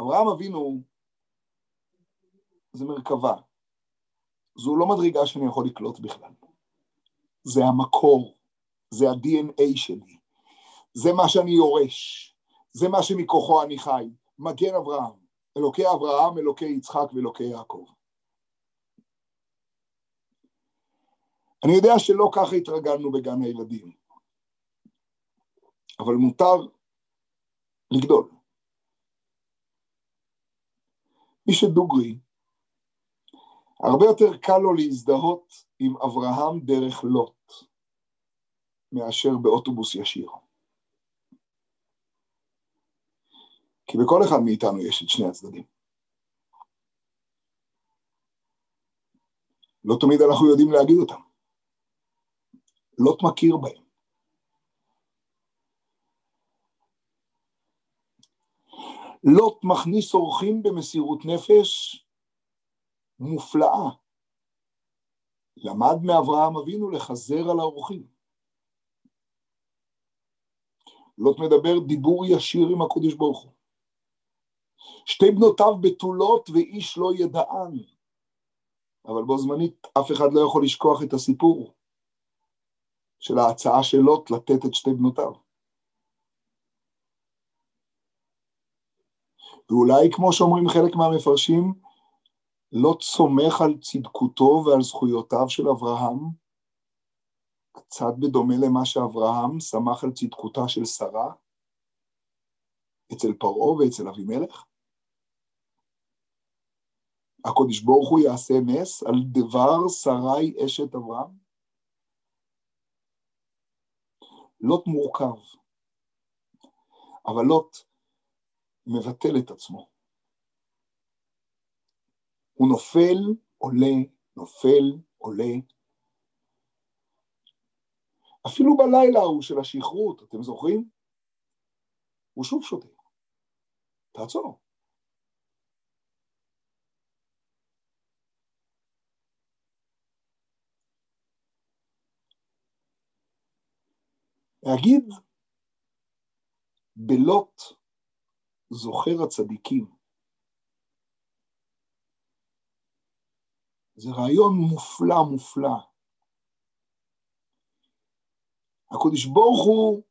אברהם אבינו זה מרכבה. זו לא מדרגה שאני יכול לקלוט בכלל. זה המקור, זה ה-DNA שלי, זה מה שאני יורש, זה מה שמכוחו אני חי. מגן אברהם, אלוקי אברהם, אלוקי יצחק ואלוקי יעקב. אני יודע שלא ככה התרגלנו בגן הילדים, אבל מותר לגדול. מי שדוגרי, הרבה יותר קל לו להזדהות עם אברהם דרך לוט מאשר באוטובוס ישיר. כי בכל אחד מאיתנו יש את שני הצדדים. לא תמיד אנחנו יודעים להגיד אותם. לוט מכיר בהם. לוט מכניס אורחים במסירות נפש מופלאה. למד מאברהם אבינו לחזר על האורחים. לוט מדבר דיבור ישיר עם הקודש ברוך הוא. שתי בנותיו בתולות ואיש לא ידען. אבל בו זמנית אף אחד לא יכול לשכוח את הסיפור של ההצעה של לוט לתת את שתי בנותיו. ואולי כמו שאומרים חלק מהמפרשים, לא צומח על צדקותו ועל זכויותיו של אברהם, קצת בדומה למה שאברהם שמח על צדקותה של שרה אצל פרעה ואצל אבימלך? הקודש ברוך הוא יעשה נס על דבר שרי אשת אברהם? לוט מורכב, אבל לוט מבטל את עצמו. הוא נופל, עולה, נופל, עולה. אפילו בלילה ההוא של השכרות, אתם זוכרים? הוא שוב שותה. תעצור. להגיד בלוט זוכר הצדיקים. זה רעיון מופלא מופלא. הקדוש ברוך הוא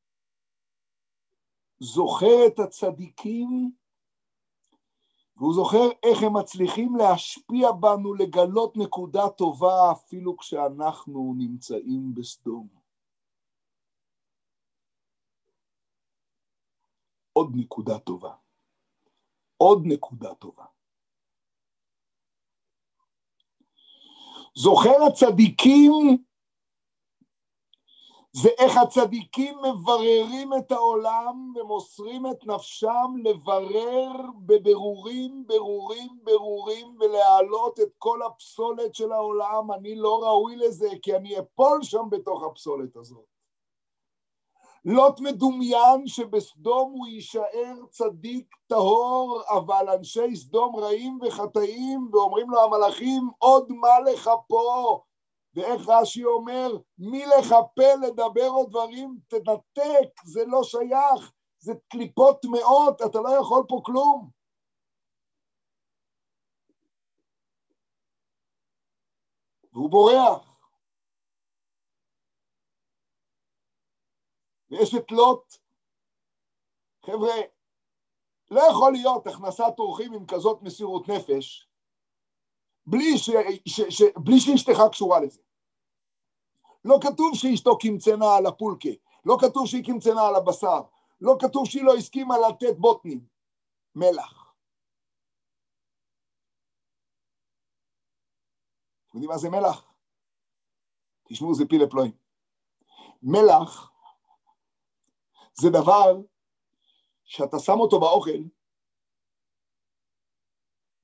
זוכר את הצדיקים והוא זוכר איך הם מצליחים להשפיע בנו, לגלות נקודה טובה אפילו כשאנחנו נמצאים בסדום. עוד נקודה טובה. עוד נקודה טובה. זוכר הצדיקים זה איך הצדיקים מבררים את העולם ומוסרים את נפשם לברר בבירורים, ברורים, ברורים ולהעלות את כל הפסולת של העולם. אני לא ראוי לזה כי אני אפול שם בתוך הפסולת הזאת. לוט מדומיין שבסדום הוא יישאר צדיק טהור, אבל אנשי סדום רעים וחטאים, ואומרים לו המלאכים, עוד מה לך פה? ואיך רש"י אומר, מי לך פה לדבר עוד דברים? תנתק, זה לא שייך, זה קליפות טמאות, אתה לא יכול פה כלום. והוא בורח. ויש את לוט. חבר'ה, לא יכול להיות הכנסת אורחים עם כזאת מסירות נפש בלי, ש, ש, ש, בלי שאשתך קשורה לזה. לא כתוב שאשתו קמצנה על הפולקה, לא כתוב שהיא קמצנה על הבשר, לא כתוב שהיא לא הסכימה לתת בוטנים, מלח. אתם יודעים מה זה מלח? תשמעו, זה פילה פלואים. מלח זה דבר שאתה שם אותו באוכל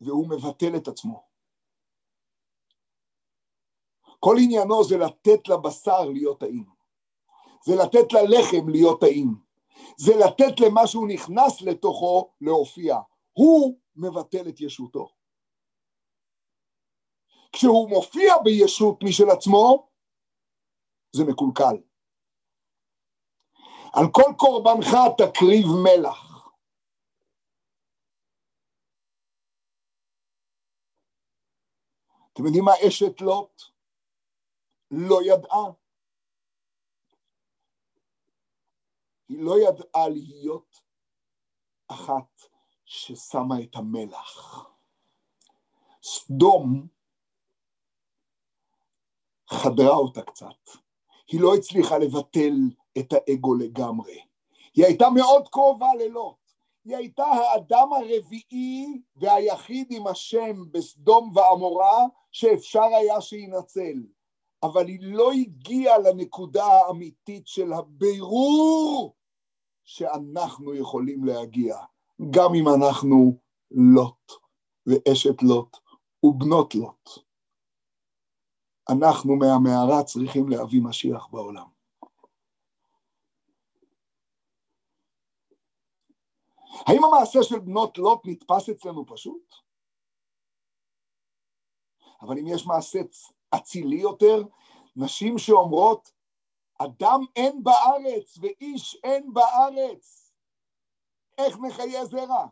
והוא מבטל את עצמו. כל עניינו זה לתת לבשר להיות טעים, זה לתת ללחם להיות טעים, זה לתת למה שהוא נכנס לתוכו להופיע. הוא מבטל את ישותו. כשהוא מופיע בישות משל עצמו, זה מקולקל. על כל קורבנך תקריב מלח. אתם יודעים מה אשת לוט לא ידעה? היא לא ידעה להיות אחת ששמה את המלח. סדום חדרה אותה קצת. היא לא הצליחה לבטל את האגו לגמרי. היא הייתה מאוד קרובה ללוט. היא הייתה האדם הרביעי והיחיד עם השם בסדום ועמורה שאפשר היה שינצל. אבל היא לא הגיעה לנקודה האמיתית של הבירור שאנחנו יכולים להגיע, גם אם אנחנו לוט ואשת לוט ובנות לוט. אנחנו מהמערה צריכים להביא משיח בעולם. האם המעשה של בנות לוט נתפס אצלנו פשוט? אבל אם יש מעשה אצילי יותר, נשים שאומרות, אדם אין בארץ ואיש אין בארץ, איך נחיה זרע?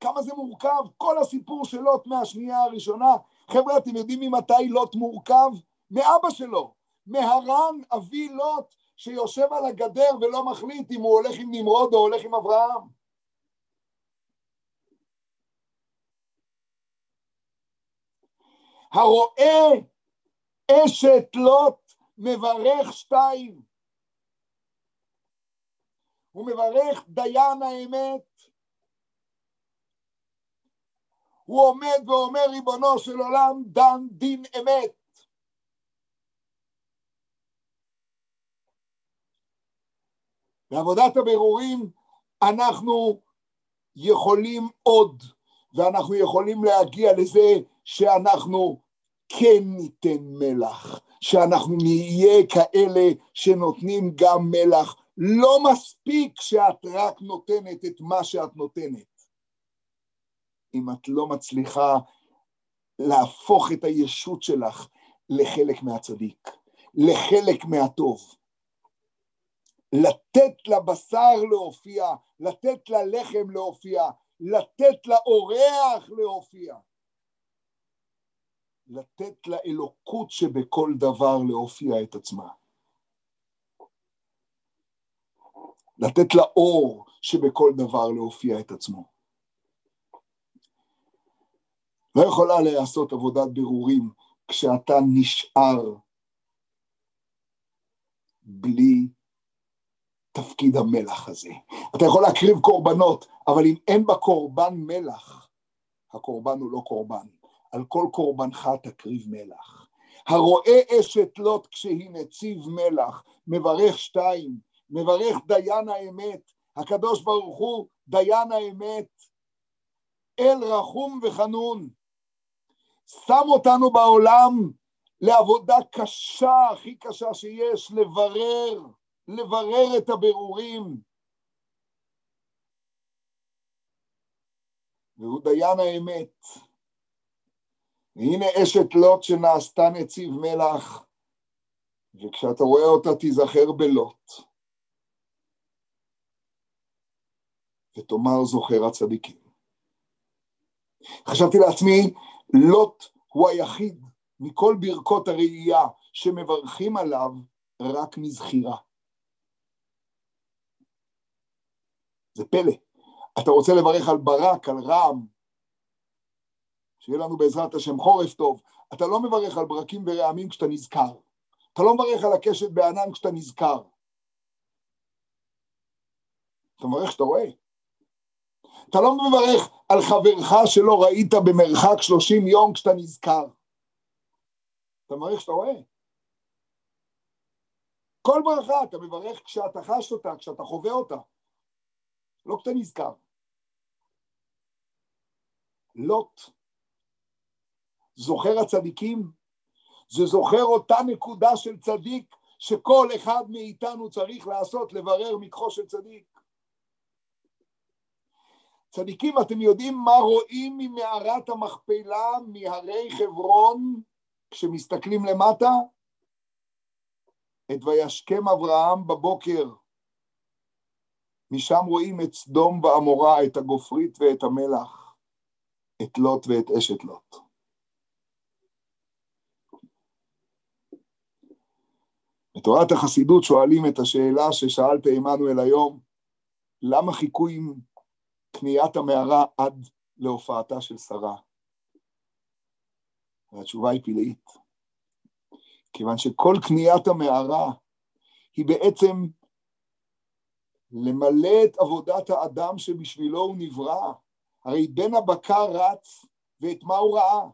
כמה זה מורכב, כל הסיפור של לוט מהשנייה הראשונה. חבר'ה, אתם יודעים ממתי לוט מורכב? מאבא שלו, מהרן אבי לוט, שיושב על הגדר ולא מחליט אם הוא הולך עם נמרוד או הולך עם אברהם. הרואה אשת לוט מברך שתיים. הוא מברך דיין האמת. הוא עומד ואומר ריבונו של עולם דן דין אמת. בעבודת הבירורים אנחנו יכולים עוד, ואנחנו יכולים להגיע לזה שאנחנו כן ניתן מלח, שאנחנו נהיה כאלה שנותנים גם מלח. לא מספיק שאת רק נותנת את מה שאת נותנת. אם את לא מצליחה להפוך את הישות שלך לחלק מהצדיק, לחלק מהטוב. לתת לבשר להופיע, לתת ללחם להופיע, לתת לאורח להופיע. לתת לאלוקות שבכל דבר להופיע את עצמה. לתת לאור שבכל דבר להופיע את עצמו. לא יכולה לעשות עבודת בירורים כשאתה נשאר בלי תפקיד המלח הזה. אתה יכול להקריב קורבנות, אבל אם אין בקורבן מלח, הקורבן הוא לא קורבן. על כל קורבנך תקריב מלח. הרואה אשת לוט כשהיא נציב מלח, מברך שתיים, מברך דיין האמת, הקדוש ברוך הוא דיין האמת, אל רחום וחנון, שם אותנו בעולם לעבודה קשה, הכי קשה שיש, לברר, לברר את הבירורים. והוא דיין האמת. והנה אשת לוט שנעשתה נציב מלח, וכשאתה רואה אותה תיזכר בלוט. ותאמר זוכר הצדיקים. חשבתי לעצמי, לוט הוא היחיד מכל ברכות הראייה שמברכים עליו רק מזכירה. זה פלא. אתה רוצה לברך על ברק, על רעם, שיהיה לנו בעזרת השם חורף טוב. אתה לא מברך על ברקים ורעמים כשאתה נזכר. אתה לא מברך על הקשת בענן כשאתה נזכר. אתה מברך כשאתה רואה. אתה לא מברך על חברך שלא ראית במרחק שלושים יום כשאתה נזכר. אתה מברך כשאתה רואה. כל ברכה אתה מברך כשאתה חש אותה, כשאתה חווה אותה, לא כשאתה נזכר. לוט זוכר הצדיקים? זה זוכר אותה נקודה של צדיק שכל אחד מאיתנו צריך לעשות, לברר מקחו של צדיק. צדיקים, אתם יודעים מה רואים ממערת המכפלה, מהרי חברון, כשמסתכלים למטה? את וישכם אברהם בבוקר. משם רואים את סדום ועמורה, את הגופרית ואת המלח. את לוט ואת אשת לוט. בתורת החסידות שואלים את השאלה ששאלת עמנואל היום, למה חיכו עם קניית המערה עד להופעתה של שרה? והתשובה היא פלאית. כיוון שכל קניית המערה היא בעצם למלא את עבודת האדם שבשבילו הוא נברא. הרי בן הבקר רץ, ואת מה הוא ראה?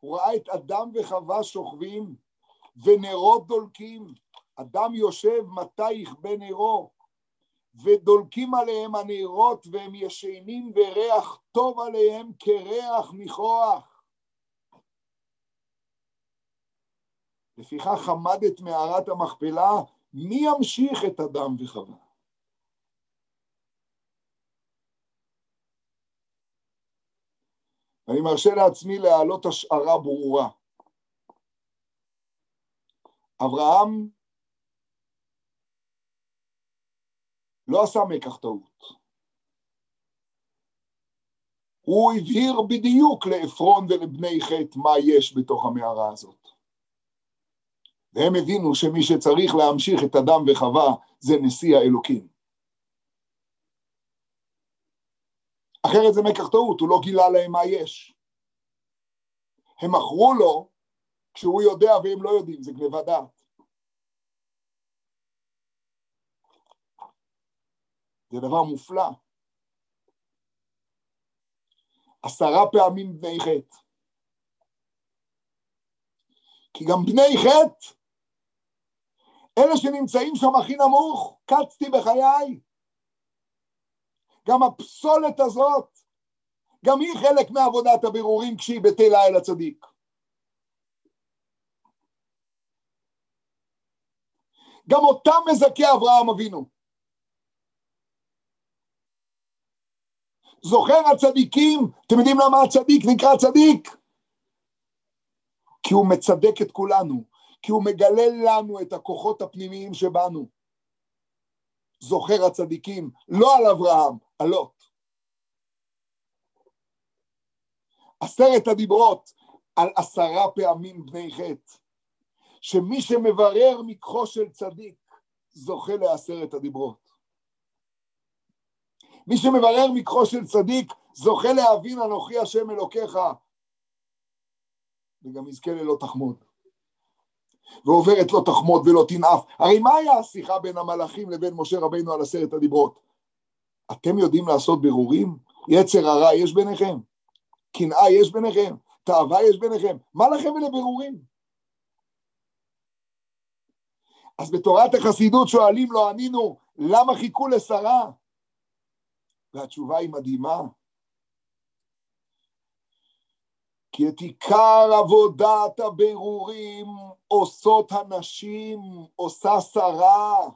הוא ראה את אדם וחווה שוכבים, ונרות דולקים. אדם יושב, מתי יכבה נרו? ודולקים עליהם הנרות, והם ישנים וריח טוב עליהם כריח ניחוח. לפיכך עמד את מערת המכפלה, מי ימשיך את אדם וחווה? אני מרשה לעצמי להעלות השערה ברורה. אברהם לא עשה מקח טעות. הוא הבהיר בדיוק לעפרון ולבני חטא מה יש בתוך המערה הזאת. והם הבינו שמי שצריך להמשיך את אדם וחווה זה נשיא האלוקים. אחרת זה מקח טעות, הוא לא גילה להם מה יש. הם מכרו לו כשהוא יודע והם לא יודעים, זה גניבת דעת. זה דבר מופלא. עשרה פעמים בני חטא. כי גם בני חטא, אלה שנמצאים שם הכי נמוך, קצתי בחיי. גם הפסולת הזאת, גם היא חלק מעבודת הבירורים כשהיא בטלה אל הצדיק. גם אותם מזכה אברהם אבינו. זוכר הצדיקים, אתם יודעים למה הצדיק נקרא צדיק? כי הוא מצדק את כולנו, כי הוא מגלה לנו את הכוחות הפנימיים שבנו. זוכר הצדיקים, לא על אברהם, על לוט. עשרת הדיברות על עשרה פעמים בני חטא, שמי שמברר מקחו של צדיק זוכה לעשרת הדיברות. מי שמברר מקחו של צדיק זוכה להבין אנוכי השם אלוקיך וגם יזכה ללא תחמוד. ועוברת לא תחמוד ולא תנאף. הרי מה היה השיחה בין המלאכים לבין משה רבינו על עשרת הדיברות? אתם יודעים לעשות בירורים? יצר הרע יש ביניכם? קנאה יש ביניכם? תאווה יש ביניכם? מה לכם ולבירורים? אז בתורת החסידות שואלים לא ענינו, למה חיכו לשרה? והתשובה היא מדהימה. כי את עיקר עבודת הבירורים עושות הנשים, עושה שרה.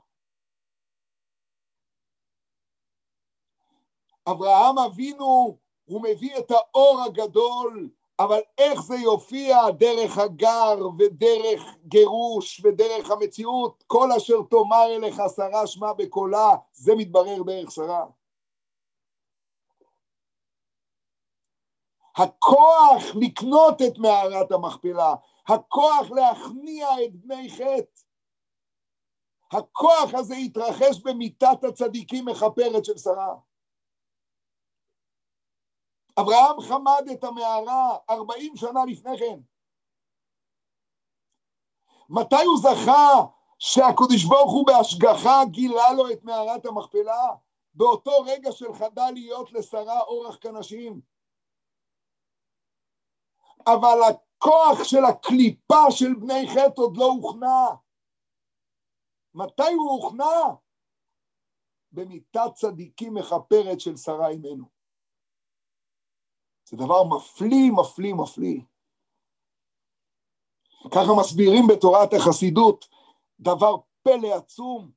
אברהם אבינו, הוא מביא את האור הגדול, אבל איך זה יופיע דרך הגר ודרך גירוש ודרך המציאות, כל אשר תאמר אליך שרה שמע בקולה, זה מתברר דרך שרה. הכוח לקנות את מערת המכפלה, הכוח להכניע את בני חטא. הכוח הזה התרחש במיתת הצדיקים מכפרת של שרה. אברהם חמד את המערה ארבעים שנה לפני כן. מתי הוא זכה שהקדוש ברוך הוא בהשגחה גילה לו את מערת המכפלה? באותו רגע של חדל להיות לשרה אורח כנשים. אבל הכוח של הקליפה של בני חטא עוד לא הוכנע. מתי הוא הוכנע? במיתת צדיקים מכפרת של שרה אימנו. זה דבר מפליא, מפליא, מפליא. ככה מסבירים בתורת החסידות דבר פלא עצום.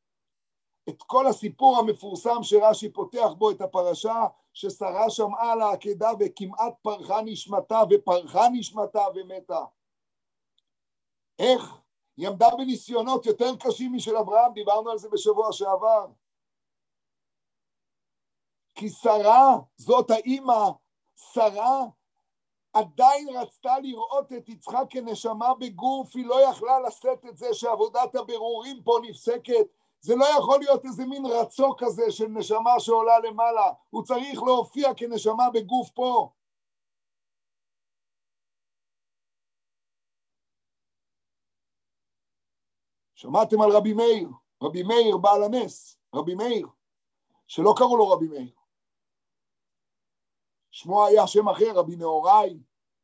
את כל הסיפור המפורסם שרש"י פותח בו את הפרשה, ששרה שמעה על העקדה וכמעט פרחה נשמתה ופרחה נשמתה ומתה. איך? היא עמדה בניסיונות יותר קשים משל אברהם, דיברנו על זה בשבוע שעבר. כי שרה, זאת האימא, שרה עדיין רצתה לראות את יצחק כנשמה בגוף, היא לא יכלה לשאת את זה שעבודת הבירורים פה נפסקת. זה לא יכול להיות איזה מין רצו כזה של נשמה שעולה למעלה, הוא צריך להופיע כנשמה בגוף פה. שמעתם על רבי מאיר, רבי מאיר בעל הנס, רבי מאיר, שלא קראו לו רבי מאיר. שמו היה שם אחר, רבי נהוראי,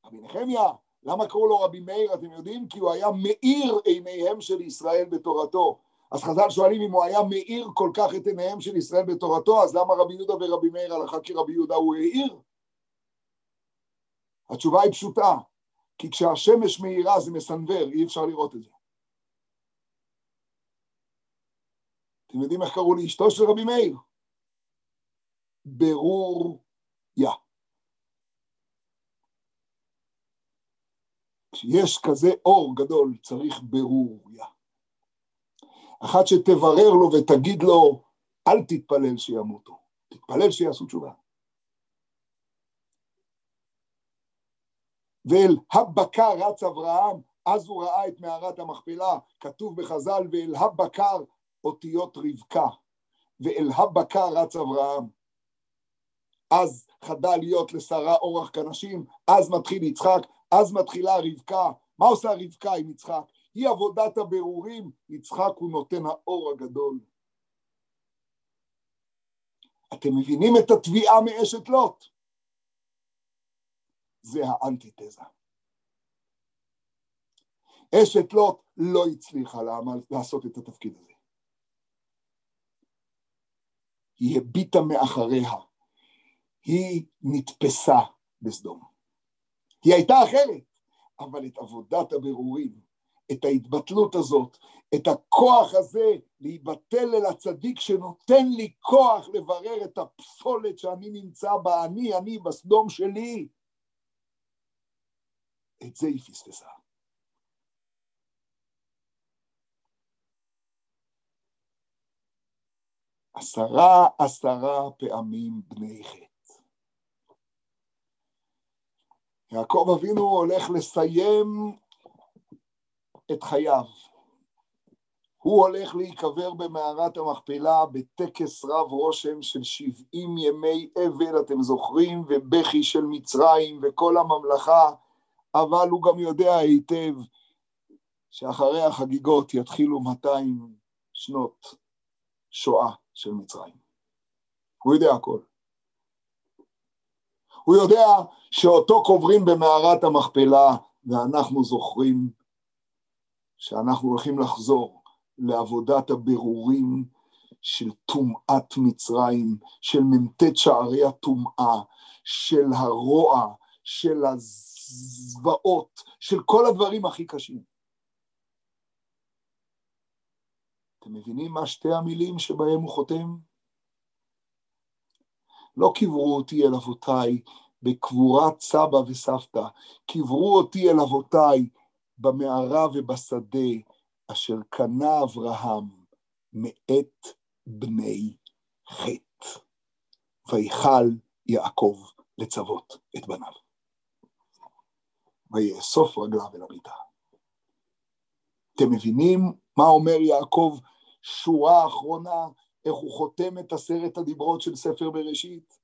רבי נחמיה. למה קראו לו רבי מאיר, אתם יודעים? כי הוא היה מאיר עיניהם של ישראל בתורתו. אז חז"ל שואלים אם הוא היה מאיר כל כך את עיניהם של ישראל בתורתו, אז למה רבי יהודה ורבי מאיר הלכה כרבי יהודה הוא האיר? התשובה היא פשוטה, כי כשהשמש מאירה זה מסנוור, אי אפשר לראות את זה. אתם יודעים איך קראו לאשתו של רבי מאיר? ברור כשיש כזה אור גדול צריך ברור יא. אחת שתברר לו ותגיד לו, אל תתפלל שימותו, תתפלל שיעשו תשובה. ואל הבקר רץ אברהם, אז הוא ראה את מערת המכפלה, כתוב בחז"ל, ואל הבקר אותיות רבקה, ואל הבקר רץ אברהם. אז חדל להיות לשרה אורח כנשים, אז מתחיל יצחק, אז מתחילה רבקה. מה עושה רבקה עם יצחק? היא עבודת הבירורים, יצחק הוא נותן האור הגדול. אתם מבינים את התביעה מאשת לוט? זה האנטיתזה. אשת לוט לא הצליחה לעשות את התפקיד הזה. היא הביטה מאחריה, היא נתפסה בסדום. היא הייתה אחרת, אבל את עבודת הבירורים, את ההתבטלות הזאת, את הכוח הזה להיבטל אל הצדיק שנותן לי כוח לברר את הפסולת שאני נמצא בה, אני, אני בסדום שלי. את זה היא פספסה. עשרה עשרה פעמים בני חטא. יעקב אבינו הולך לסיים את חייו. הוא הולך להיקבר במערת המכפלה בטקס רב רושם של שבעים ימי אבל, אתם זוכרים, ובכי של מצרים וכל הממלכה, אבל הוא גם יודע היטב שאחרי החגיגות יתחילו 200 שנות שואה של מצרים. הוא יודע הכל. הוא יודע שאותו קוברים במערת המכפלה, ואנחנו זוכרים שאנחנו הולכים לחזור לעבודת הבירורים של טומאת מצרים, של מ"ט שערי הטומאה, של הרוע, של הזוועות, של כל הדברים הכי קשים. אתם מבינים מה שתי המילים שבהם הוא חותם? לא קברו אותי אל אבותיי בקבורת סבא וסבתא, קברו אותי אל אבותיי במערה ובשדה אשר קנה אברהם מאת בני חטא, ויכל יעקב לצוות את בניו. ויאסוף רגליו אל המיטה. אתם מבינים מה אומר יעקב שורה אחרונה, איך הוא חותם את עשרת הדיברות של ספר בראשית?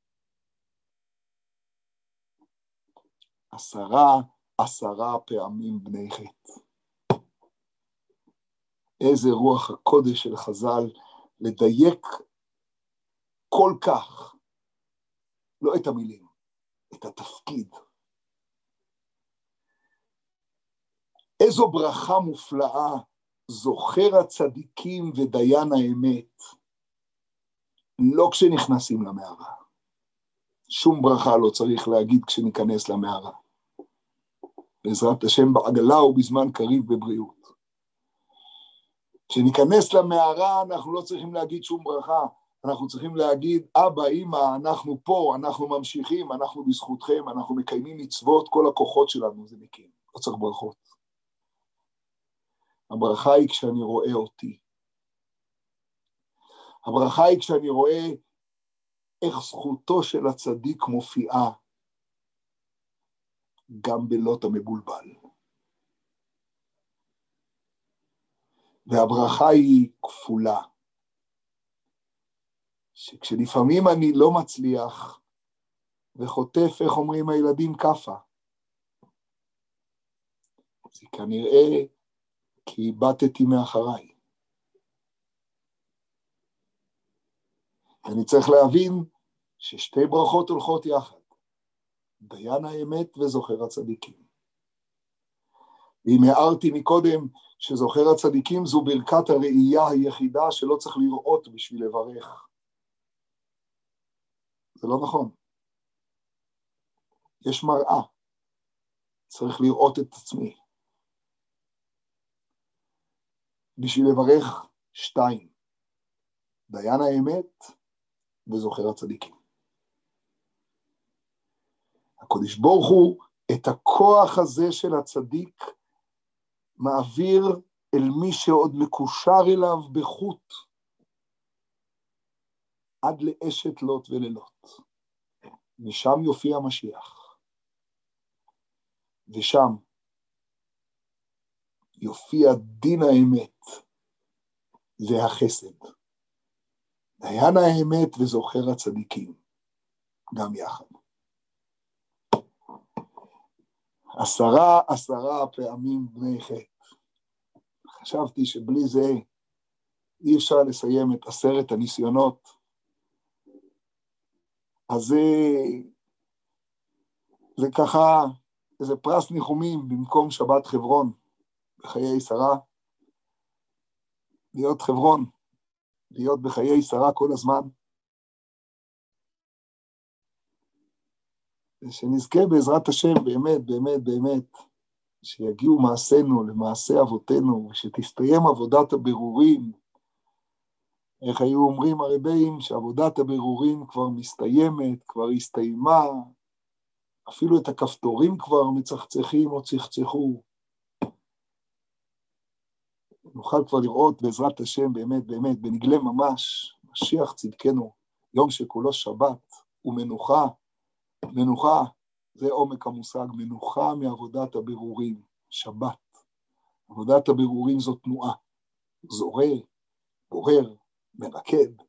עשרה עשרה פעמים בני חטא. איזה רוח הקודש של חז"ל לדייק כל כך, לא את המילים, את התפקיד. איזו ברכה מופלאה זוכר הצדיקים ודיין האמת, לא כשנכנסים למערה. שום ברכה לא צריך להגיד כשניכנס למערה. בעזרת השם בעגלה ובזמן קריב בבריאות. כשניכנס למערה אנחנו לא צריכים להגיד שום ברכה, אנחנו צריכים להגיד, אבא, אמא, אנחנו פה, אנחנו ממשיכים, אנחנו בזכותכם, אנחנו מקיימים מצוות, כל הכוחות שלנו זה מכם, לא צריך ברכות. הברכה היא כשאני רואה אותי. הברכה היא כשאני רואה איך זכותו של הצדיק מופיעה גם בלוט המבולבל. והברכה היא כפולה, שכשלפעמים אני לא מצליח וחוטף, איך אומרים הילדים, כאפה, זה כנראה כי איבדתי מאחריי. אני צריך להבין ששתי ברכות הולכות יחד, דיין האמת וזוכר הצדיקים. ואם הערתי מקודם שזוכר הצדיקים זו ברכת הראייה היחידה שלא צריך לראות בשביל לברך. זה לא נכון. יש מראה, צריך לראות את עצמי. בשביל לברך שתיים, דיין האמת וזוכר הצדיקים. הקודש ברוך הוא את הכוח הזה של הצדיק מעביר אל מי שעוד מקושר אליו בחוט, עד לאשת לוט וללוט. ושם יופיע המשיח. ושם יופיע דין האמת והחסד. דיין האמת וזוכר הצדיקים, גם יחד. עשרה עשרה פעמים בני חטא. חשבתי שבלי זה אי אפשר לסיים את עשרת הניסיונות. אז זה, זה ככה איזה פרס ניחומים במקום שבת חברון בחיי שרה. להיות חברון, להיות בחיי שרה כל הזמן. ושנזכה בעזרת השם באמת, באמת, באמת, שיגיעו מעשינו למעשה אבותינו, ושתסתיים עבודת הבירורים. איך היו אומרים הרבים שעבודת הבירורים כבר מסתיימת, כבר הסתיימה, אפילו את הכפתורים כבר מצחצחים או צחצחו. נוכל כבר לראות בעזרת השם באמת באמת בנגלה ממש, משיח צדקנו, יום שכולו שבת ומנוחה, מנוחה, זה עומק המושג, מנוחה מעבודת הבירורים, שבת. עבודת הבירורים זו תנועה, זורע, בורר, מרקד.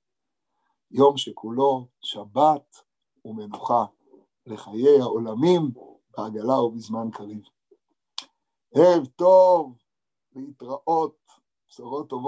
יום שכולו שבת ומנוחה לחיי העולמים בעגלה ובזמן קריב. ערב טוב, להתראות, בשורות טובות.